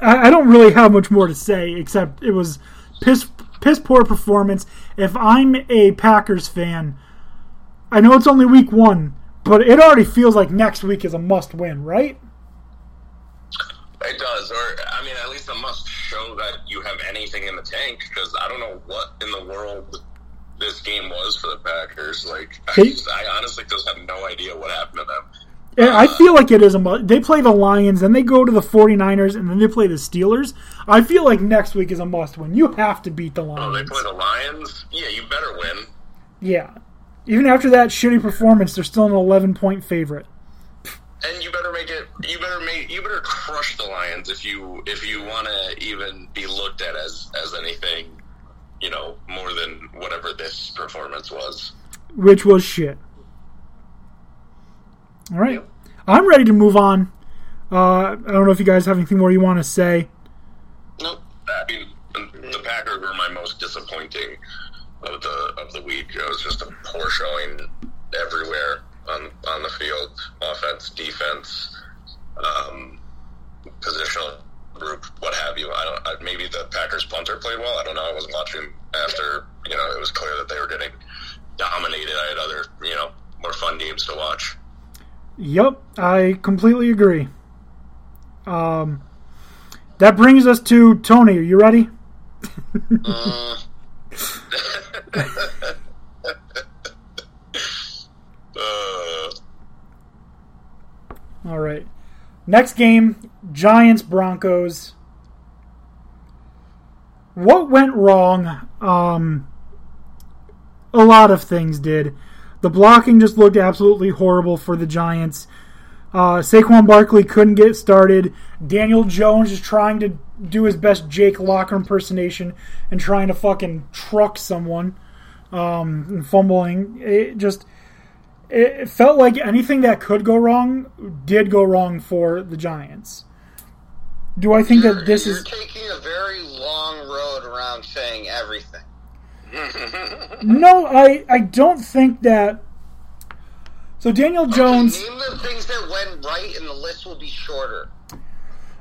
I, I don't really have much more to say except it was piss piss poor performance. If I'm a Packers fan, I know it's only week one, but it already feels like next week is a must win, right? It does, or I mean, at least it must show that you have anything in the tank. Because I don't know what in the world this game was for the Packers. Like, I, They- just, I honestly just have no idea what happened to them. Yeah, I uh, feel like it is a must. They play the Lions, then they go to the 49ers, and then they play the Steelers. I feel like next week is a must win. You have to beat the Oh, they play the Lions. Yeah, you better win. Yeah. Even after that shitty performance, they're still an 11 point favorite. And you better make it. You better make. You better crush the Lions if you if you want to even be looked at as as anything, you know, more than whatever this performance was. which was shit. All right, I'm ready to move on. Uh, I don't know if you guys have anything more you want to say. Nope. I mean, the Packers were my most disappointing of the of the week. It was just a poor showing everywhere on on the field, offense, defense, um, positional group, what have you. I don't. I, maybe the Packers punter played well. I don't know. I wasn't watching after. You know, it was clear that they were getting dominated. I had other, you know, more fun games to watch. Yep, I completely agree. Um, that brings us to Tony. Are you ready? Uh, All right. Next game, Giants Broncos. What went wrong? Um, a lot of things did. The blocking just looked absolutely horrible for the Giants. Uh, Saquon Barkley couldn't get started. Daniel Jones is trying to do his best Jake Locker impersonation and trying to fucking truck someone um, and fumbling. It just it felt like anything that could go wrong did go wrong for the Giants. Do I think that this you're is taking a very long road around saying everything. no? I I don't think that. So Daniel Jones, Name the things that went right, and the list will be shorter.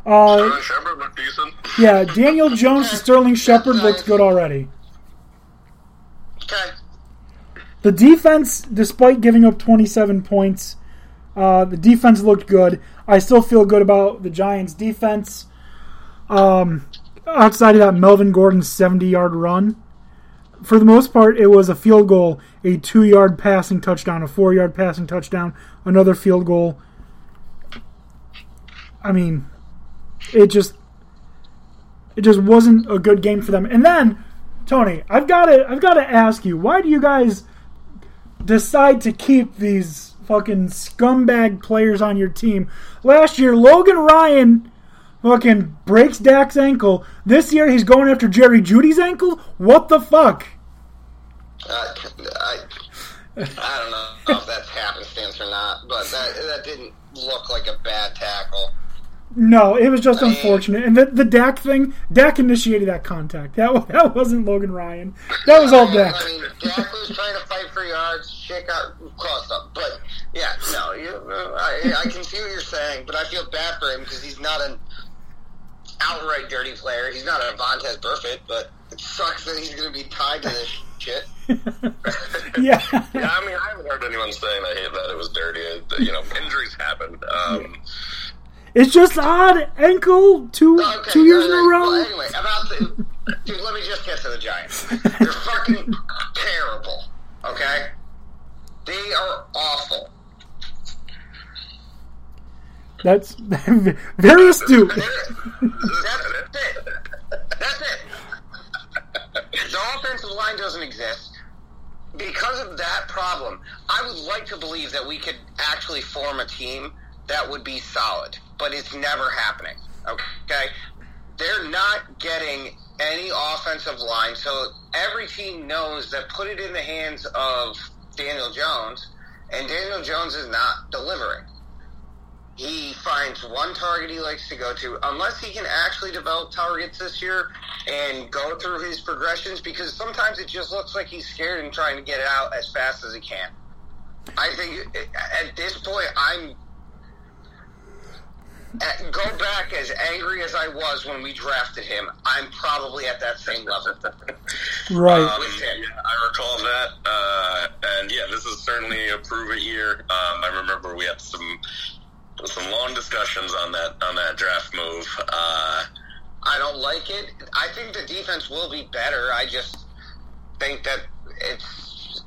uh, Sterling Shepard looked decent. yeah, Daniel Jones to Sterling Shepard looked good already. Okay. The defense, despite giving up 27 points, uh, the defense looked good. I still feel good about the Giants' defense. Um, outside of that, Melvin Gordon's 70 yard run. For the most part, it was a field goal, a two yard passing touchdown, a four yard passing touchdown, another field goal. I mean, it just. It just wasn't a good game for them. And then, Tony, I've got to I've got to ask you, why do you guys decide to keep these fucking scumbag players on your team? Last year, Logan Ryan fucking breaks Dak's ankle. This year, he's going after Jerry Jeudy's ankle. What the fuck? Uh, I, I don't know if that's happenstance or not, but that that didn't look like a bad tackle. No, it was just I mean- unfortunate. And the, the Dak thing, Dak initiated that contact. That, that wasn't Logan Ryan. That was all Dak. I mean, Dak was trying to fight for yards. Shit got crossed up. But, yeah, no, you, I, I can see what you're saying, but I feel bad for him because he's not an outright dirty player. He's not a Vontaze Burfict, but it sucks that he's going to be tied to this shit. Yeah. Yeah, I mean, I haven't heard anyone saying I hate that it was dirty. You know, injuries happen. Um, It's just odd. Ankle two oh, Okay, two years in a row. Well, anyway, about the dude, let me just get to the Giants. They're fucking terrible. Okay, they are awful. That's very astute. That's it. That's it. The offensive line doesn't exist. Because of that problem, I would like to believe that we could actually form a team that would be solid, but it's never happening. Okay? They're not getting any offensive line, so every team knows that put it in the hands of Daniel Jones, and Daniel Jones is not delivering he finds one target he likes to go to, unless he can actually develop targets this year and go through his progressions, because sometimes it just looks like he's scared and trying to get it out as fast as he can. I think at this point, I'm. At, go back as angry as I was when we drafted him. I'm probably at that same level. Right. Um, yeah, I recall that, uh, and yeah, this is certainly a prove it year. Um, I remember we had some some long discussions on that on that draft move. Uh, I don't like it. I think the defense will be better. I just think that it's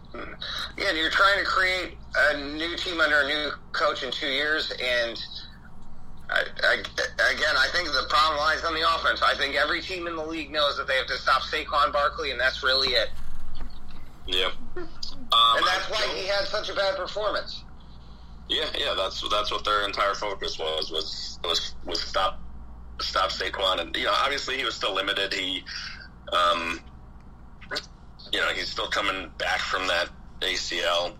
yeah. You're trying to create a new team under a new coach in two years, and I, I, again, I think the problem lies on the offense. I think every team in the league knows that they have to stop Saquon Barkley, and that's really it. yeah, um, And that's why he had such a bad performance. Yeah, yeah, that's that's what their entire focus was was was was stop stop Saquon, and you know, obviously he was still limited. He, um, you know, he's still coming back from that ACL.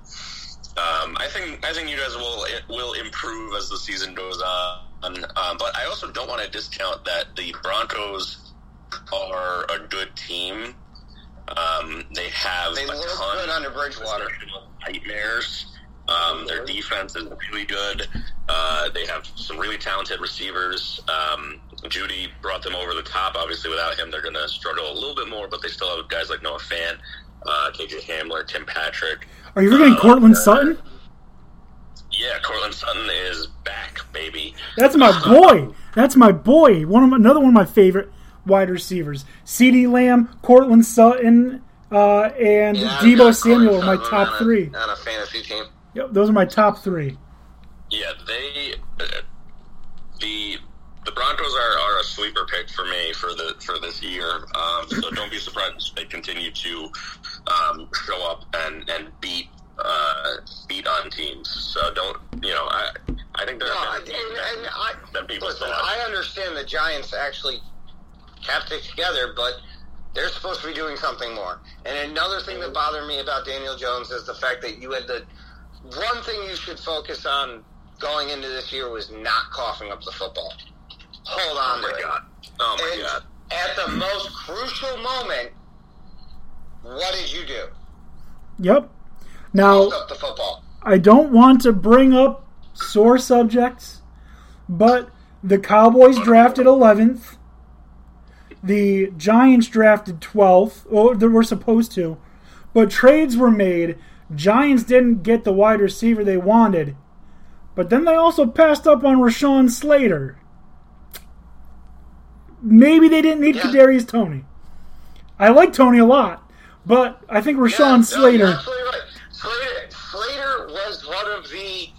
Um, I think I think you guys will will improve as the season goes on. Um, but I also don't want to discount that the Broncos are a good team. Um, they have They a look ton good under Bridgewater. nightmares. Um, their defense is really good. Uh, they have some really talented receivers. Um, Jeudy brought them over the top. Obviously, without him, they're going to struggle a little bit more. But they still have guys like Noah Fant, uh, KJ Hamler, Tim Patrick. Are you forgetting uh, Courtland Sutton? Yeah, Courtland Sutton is back, baby. That's my boy. That's my boy. One of my, another one of my favorite wide receivers. CeeDee Lamb, Courtland Sutton, uh, and Yeah, Deebo Samuel are my top on a- three. on a fantasy team. Yep, those are my top three. Yeah, they uh, the the Broncos are, are a sleeper pick for me for the for this year. Um, so don't be surprised if they continue to um, show up and and beat uh, beat on teams. So don't you know? I I think they're No, a and, team and than, I, than people listen. I understand the Giants actually kept it together, but they're supposed to be doing something more. And another thing that bothered me about Daniel Jones is the fact that you had the one thing you should focus on going into this year was not coughing up the football. Hold on oh to my it. god! Oh my And god! at the most crucial moment, what did you do? Yep. Now, the football. I don't want to bring up sore subjects, but the Cowboys drafted 11th. The Giants drafted 12th. Oh, they were supposed to. But trades were made. Giants didn't get the wide receiver they wanted. But then they also passed up on Rashawn Slater. Maybe they didn't need Yeah. Kadarius Toney. I like Tony a lot, but I think Rashawn Yeah, Slater absolutely right. Slater, Slater was one of the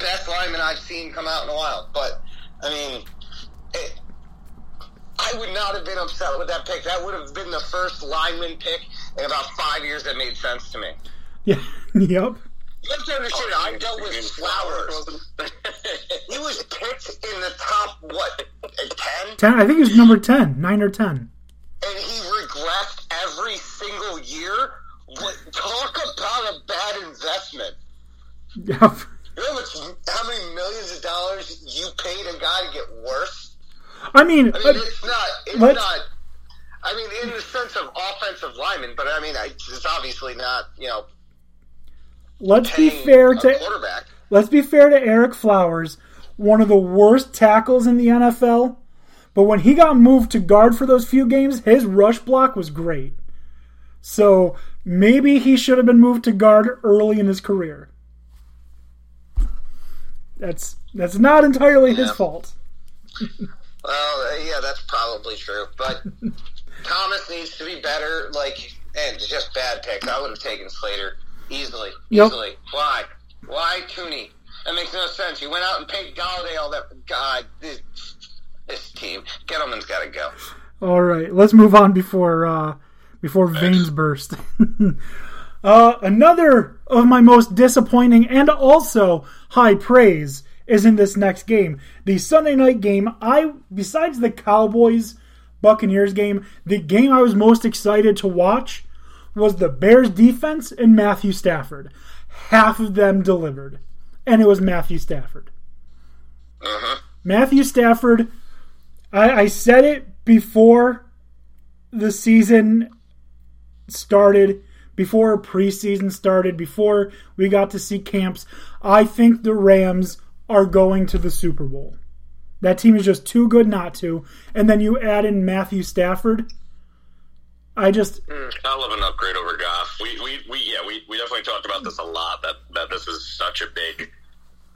best linemen I've seen come out in a while. But I mean, it, I would not have been upset with that pick. That would have been the first lineman pick in about five years that made sense to me. Yeah. yep. You have to understand, I dealt with Flowers. he was picked in the top, what, 10? Ten. I think it was number ten, nine or ten. And he regressed every single year? What, talk about a bad investment. Yep. You know how, much, how many millions of dollars you paid a guy to get worse? I mean, I uh, mean, it's not. It's let's- not. I mean, in the sense of offensive lineman, but I mean, it's obviously not. You know, let's be fair to quarterback. let's be fair to Ereck Flowers, one of the worst tackles in the NFL. But when he got moved to guard for those few games, his rush block was great. So maybe he should have been moved to guard early in his career. That's that's not entirely his fault. Well, uh, yeah, that's probably true. But Thomas needs to be better. Like, and just bad picks. I would have taken Slater easily. Yep. Easily. Why? Why Toney? That makes no sense. You went out and paid Golladay all that. God, this, this team. Gettleman's got to go. All right, let's move on before uh, before veins burst. uh, another of my most disappointing and also high praise is in this next game, the Sunday night game. I besides the Cowboys Buccaneers game, the game I was most excited to watch was the Bears defense and Matthew Stafford. Half of them delivered, and it was Matthew Stafford. Matthew Stafford. I, I said it before the season started, before preseason started, before we got to see camps. I think the Rams are going to the Super Bowl. That team is just too good not to. And then you add in Matthew Stafford. I just I love an upgrade over Goff. We, we, we yeah, we, we definitely talked about this a lot. That that this is such a big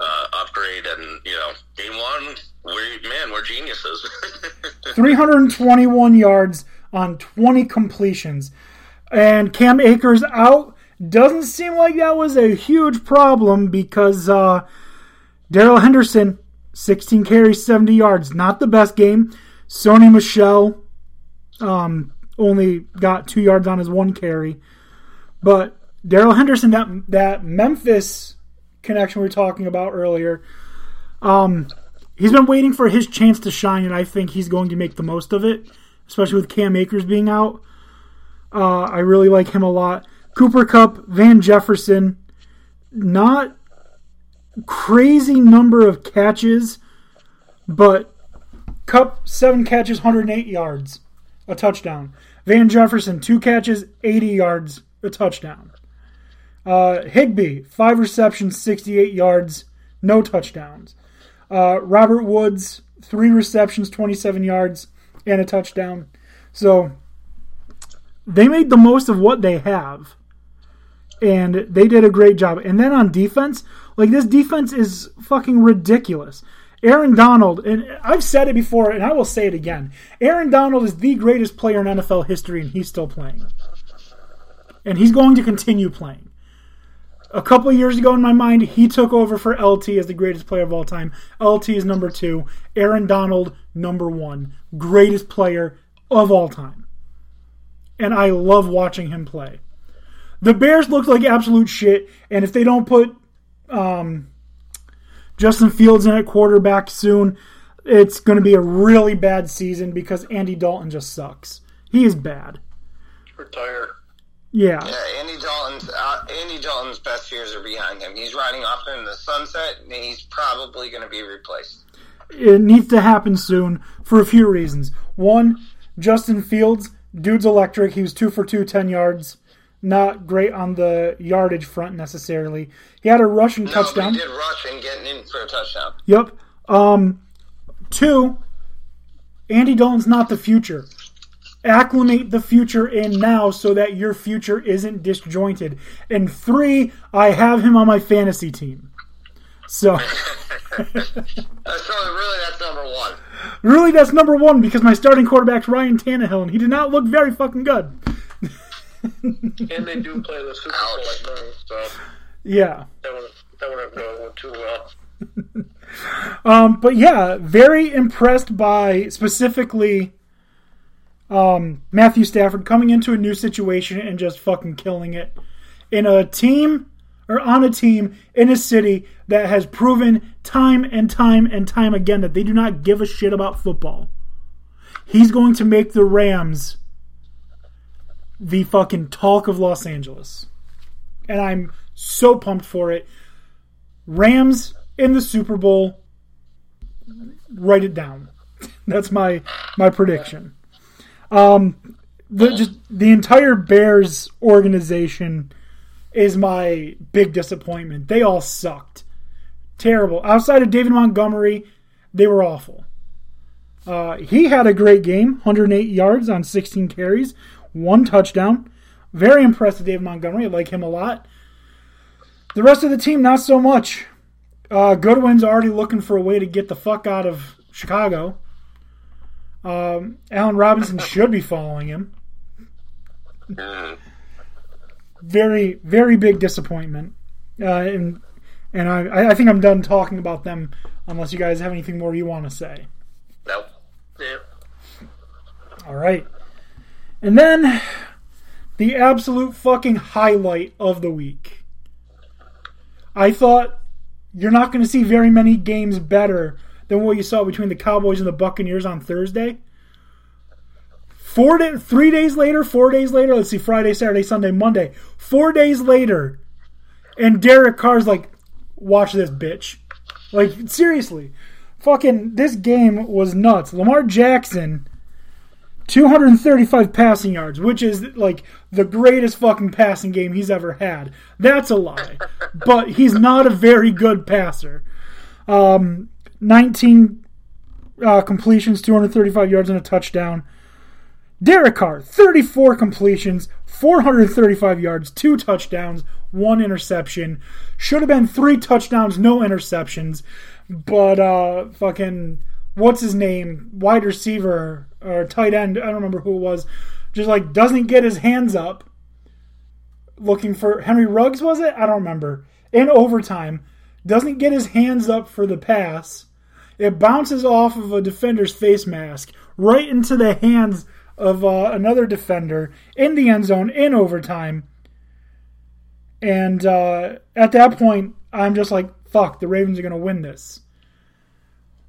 uh, upgrade, and you know, game one, we man, we're geniuses. 321 yards on 20 completions. And Cam Akers out. Doesn't seem like that was a huge problem because uh, Darrell Henderson, 16 carries, 70 yards. Not the best game. Sony Michel um, only got two yards on his one carry. But Darrell Henderson, that, that Memphis connection we were talking about earlier, um, he's been waiting for his chance to shine, and I think he's going to make the most of it, especially with Cam Akers being out. Uh, I really like him a lot. Cooper Kupp, Van Jefferson, not crazy number of catches, but Kupp seven catches, 108 yards, a touchdown. Van Jefferson two catches, 80 yards, a touchdown. Uh, Higbee five receptions, 68 yards, no touchdowns. Uh, Robert Woods, three receptions, 27 yards, and a touchdown. So they made the most of what they have. And they did a great job. And then on defense, like this defense is fucking ridiculous. Aaron Donald, and I've said it before, and I will say it again. Aaron Donald is the greatest player in NFL history, and he's still playing. And he's going to continue playing a couple years ago in my mind, he took over for LT as the greatest player of all time. LT is number two. Aaron Donald, number one. Greatest player of all time. And I love watching him play. The Bears look like absolute shit, and if they don't put um, Justin Fields in at quarterback soon, it's going to be a really bad season because Andy Dalton just sucks. He is bad. Retire. Yeah. Yeah, Andy Dalton's uh, Andy Dalton's best years are behind him. He's riding off in the sunset, and he's probably going to be replaced. it needs to happen soon for a few reasons. One, Justin Fields, dude's electric. He was two for two, 10 yards. Not great on the yardage front necessarily. He had a rushing No, touchdown. he did rush and getting in for a touchdown. Yep. Um, two, Andy Dalton's not the future. Acclimate the future in now so that your future isn't disjointed. And three, I have him on my fantasy team. So. So really, that's number one. Really, that's number one because my starting quarterback's Ryan Tannehill, and he did not look very fucking good. And they do play the Super Bowl at noon, so Yeah. that wouldn't that wouldn't go too well. Um, but yeah, very impressed by specifically Um, Matthew Stafford coming into a new situation and just fucking killing it in a team or on a team in a city that has proven time and time and time again that they do not give a shit about football. He's going to make the Rams the fucking talk of Los Angeles. And I'm so pumped for it. Rams in the Super Bowl. Write it down. That's my my prediction. Um, the just the entire Bears organization is my big disappointment. They all sucked, terrible. Outside of David Montgomery, they were awful. Uh, he had a great game, 108 yards on 16 carries, one touchdown. Very impressed with David Montgomery. I like him a lot. The rest of the team, not so much. Uh, Goodwin's already looking for a way to get the fuck out of Chicago. Um, Allen Robinson should be following him. Very, very big disappointment. Uh, and and I, I think I'm done talking about them unless you guys have anything more you want to say. Nope. Yeah. All right. And then the absolute fucking highlight of the week. I thought you're not going to see very many games better than what you saw between the Cowboys and the Buccaneers on Thursday. Four day, three days later, four days later, let's see, Friday, Saturday, Sunday, Monday. Four days later, and Derek Carr's like, watch this bitch. Like, seriously. Fucking, this game was nuts. Lamar Jackson 235 passing yards, which is like the greatest fucking passing game he's ever had. That's a lie. but he's not a very good passer. Um, 19 uh, completions, 235 yards, and a touchdown. Derek Carr, 34 completions, 435 yards, two touchdowns, one interception. Should have been three touchdowns, no interceptions. But uh, fucking what's his name, wide receiver or tight end, I don't remember who it was, just like doesn't get his hands up looking for Henry Ruggs was it? I don't remember. In overtime, doesn't get his hands up for the pass. It bounces off of a defender's face mask right into the hands of uh, another defender in the end zone in overtime. And uh, at that point, I'm just like, fuck, the Ravens are going to win this.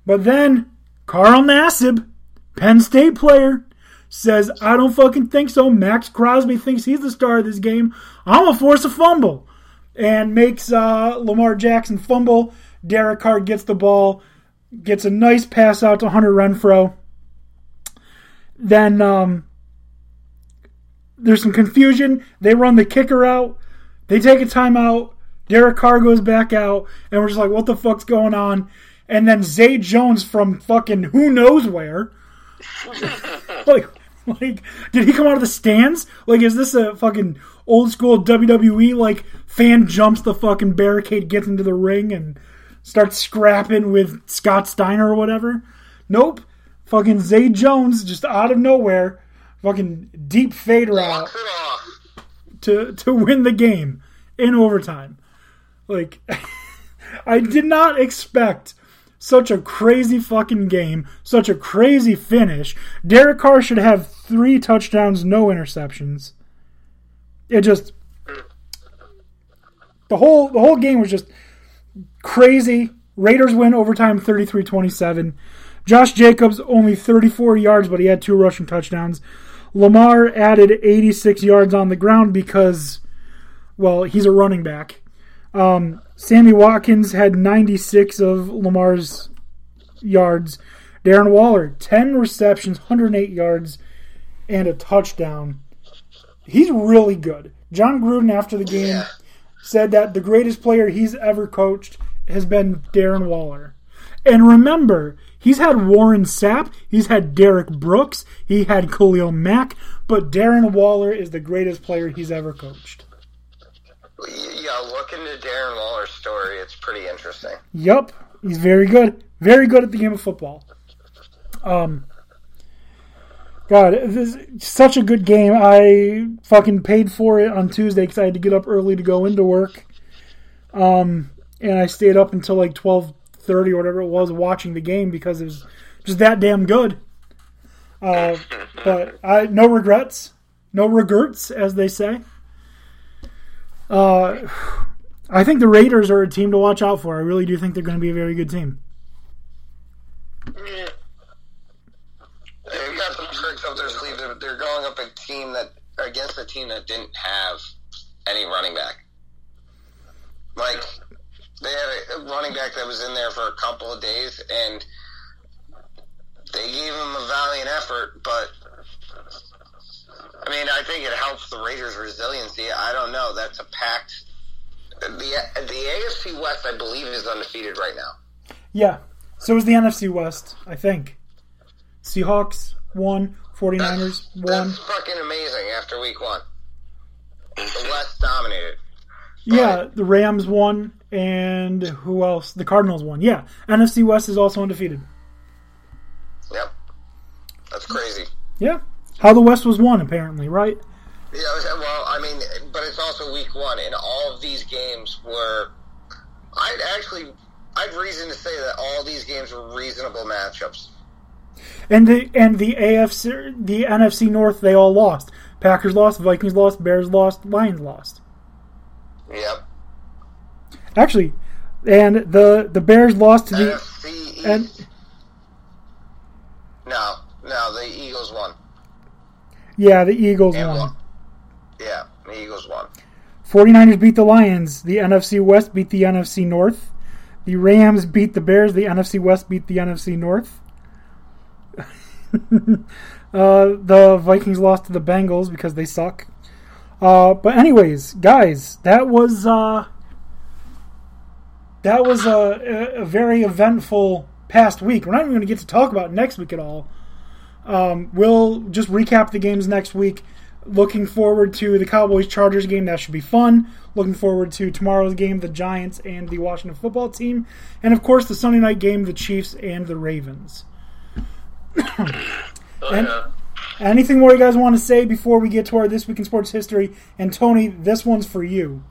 But then Carl Nassib, Penn State player, says, I don't fucking think so. Maxx Crosby thinks he's the star of this game. I'm going to force a fumble. And makes uh, Lamar Jackson fumble. Derek Carr gets the ball, gets a nice pass out to Hunter Renfrow. Then um, there's some confusion. They run the kicker out. They take a timeout. Derek Carr goes back out, and we're just like, what the fuck's going on? And then Zay Jones from fucking who knows where. like, like, did he come out of the stands? Like, is this a fucking old school WWE? Like, fan jumps the fucking barricade, gets into the ring, and starts scrapping with Scott Steiner or whatever? Nope. Fucking Zay Jones just out of nowhere, fucking deep fade out Walks it off. to to win the game in overtime. Like I did not expect such a crazy fucking game, such a crazy finish. Derek Carr should have 3 touchdowns, no interceptions. It just the whole the whole game was just crazy. Raiders win overtime 33-27. Josh Jacobs only 34 yards, but he had two rushing touchdowns. Lamar added 86 yards on the ground because, well, he's a running back. Um, Sammy Watkins had 96 of Lamar's yards. Darren Waller, 10 receptions, 108 yards, and a touchdown. He's really good. Jon Gruden, after the game, said that the greatest player he's ever coached has been Darren Waller. And remember, he's had Warren Sapp, he's had Derrick Brooks, he had Khalil Mack, but Darren Waller is the greatest player he's ever coached. Yeah, look into Darren Waller's story. It's pretty interesting. Yup, he's very good, very good at the game of football. Um, God, this is such a good game. I fucking paid for it on Tuesday because I had to get up early to go into work. Um, and I stayed up until like twelve thirty or whatever it was watching the game because it was just that damn good. Uh, but I no regrets, no regrets, as they say. Uh, I think the Raiders are a team to watch out for. I really do think they're going to be a very good team. Yeah. They've got some tricks up their sleeve. They're, they're going up a team that against a team that didn't have any running back. Like they had a running back that was in there for a couple of days, and they gave him a valiant effort. But I mean, I think it helps the Raiders' resiliency. I don't know. That's a packed. The the AFC West, I believe, is undefeated right now. Yeah. So is the NFC West, I think. Seahawks won, 49ers won. That's fucking amazing after week one. The West dominated. Yeah, the Rams won, and who else? The Cardinals won. Yeah, NFC West is also undefeated. Yep. That's crazy. Yeah. How the West was won, apparently, right? Yeah, well, I mean, but it's also week one, and all of these games were. I'd actually. I've reason to say that all these games were reasonable matchups. And the and the AFC, the NFC North, they all lost. Packers lost, Vikings lost, Bears lost, Lions lost. Yep. Actually, and the the Bears lost to the NFC East. and no, no, the Eagles won. yeah, the Eagles won. won. Yeah, the Eagles won. 49ers beat the Lions. The NFC West beat the NFC North. The Rams beat the Bears. The NFC West beat the NFC North. uh, the Vikings lost to the Bengals because they suck. Uh, but anyways, guys, that was uh, that was a, a, very eventful past week. We're not even going to get to talk about next week at all. Um, we'll just recap the games next week. Looking forward to the Cowboys Chargers game. That should be fun. Looking forward to tomorrow's game, the Giants and the Washington football team. And of course, the Sunday night game, the Chiefs and the Ravens. Oh, And- yeah. Anything more you guys want to say before we get to our This Week in Sports History? And Tony, this one's for you.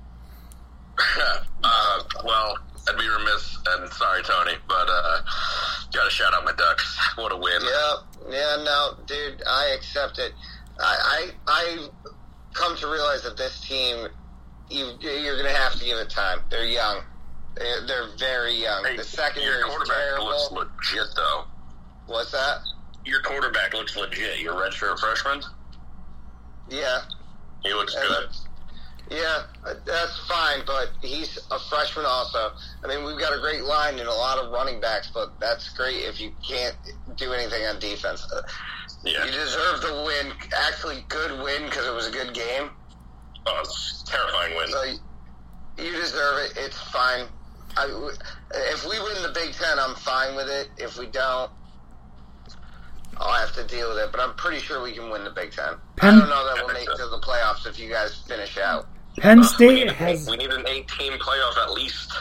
Uh, well, I'd be remiss, and sorry, Tony, but uh, gotta shout out my Ducks. What a win! Yep. Yeah, no, dude, I accept it. I, I, I come to realize that this team, you, you're going to have to give it time. They're young. They're, they're very young. Hey, the secondary your is quarterback looks legit, though. What's that? Your quarterback looks legit. Your redshirt freshman, Yeah. he looks And- good. Yeah, uh, that's fine, but he's a freshman also. I mean, we've got a great line and a lot of running backs, but that's great if you can't do anything on defense. Uh, Yeah, You deserve the win. Actually, good win because it was a good game. oh, it's a terrifying win. So you deserve it. It's fine. I, if we win the Big Ten, I'm fine with it. If we don't, I'll have to deal with it. But I'm pretty sure we can win the Big Ten. Penn- I don't know that we'll make it to the playoffs if you guys finish out. Penn we, State need, has we need an eight-team playoff at least.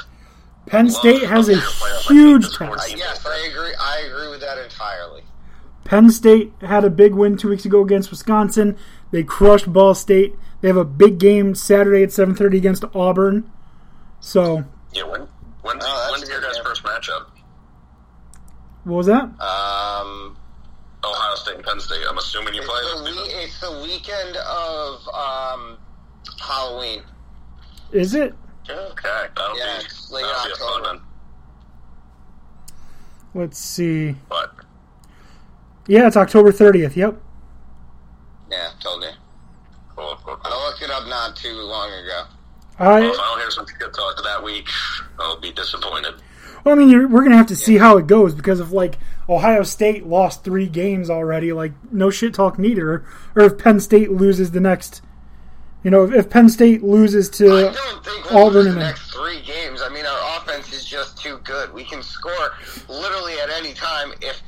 Penn State has a huge think, this test. Uh, yes, I agree. I agree with that entirely. Penn State had a big win two weeks ago against Wisconsin. They crushed Ball State. They have a big game Saturday at 7:30 against Auburn. So, Yeah, when, when's, Oh, when's a your guys' game. first matchup? what was that? Um, Ohio State and Penn State. I'm assuming you play it's, the those we- it's the weekend of um, Halloween. Is it? Okay, that'll Yeah, be it's that'll be a fun October. one. Let's see. But Yeah, it's October 30th. Yep. Yeah, told you. cool, cool, cool. I looked it up not too long ago. Well, if I, I don't hear some good talk that week, I'll be disappointed. well, I mean, you're, we're gonna have to see how it goes because if like Ohio State lost three games already, like no shit talk neither. Or if Penn State loses the next, you know, if, if Penn State loses I to don't think we'll Auburn lose the and- next three games. I mean, our offense is just too good. We can score literally at any time if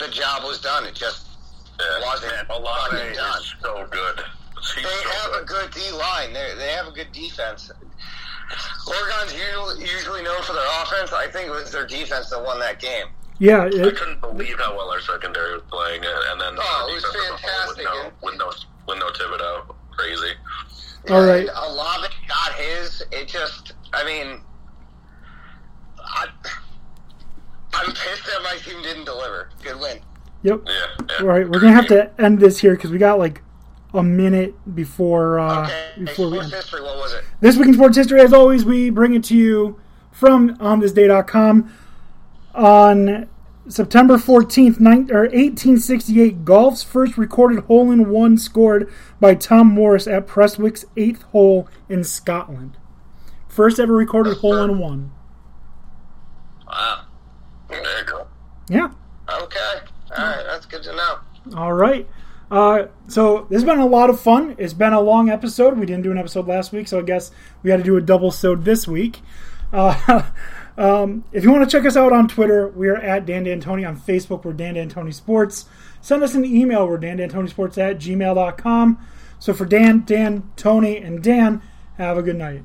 the job was done. It just Yeah, wasn't man, Olave done. is so good. He's They so have a good. good D line. They they have a good defense. Oregon's usually, usually known for their offense. I think it was their defense that won that game. yeah, I couldn't believe how well our secondary was playing, and and then Oh, our it was defense as a whole with fantastic, no, with no with no Thibodeaux. Crazy. All right. And Olave got his. It just, I mean, I, I'm pissed that my team didn't deliver. Good win. Yep. Yeah. yeah. All right, we're gonna have to end this here because we got like a minute before uh, Okay. before we end. history. What was it? This week in sports history, as always, we bring it to you from onthisday.com. On September 14th, nine, or 1868, golf's first recorded hole in one scored by Tom Morris at Prestwick's eighth hole in Scotland. First ever recorded hole in one. Wow. There you go. Yeah. Okay. All right. That's good to know. All right. Uh, so this has been a lot of fun. It's been a long episode. We didn't do an episode last week, so I guess we had to do a double sode this week. Uh, um, if you want to check us out on Twitter, we are at Dan D'Antoni. On Facebook, we're Dan D'Antoni Sports. Send us an email. We're Dan D'Antoni Sports at gmail.com. So for Dan, Dan, Tony, and Dan, have a good night.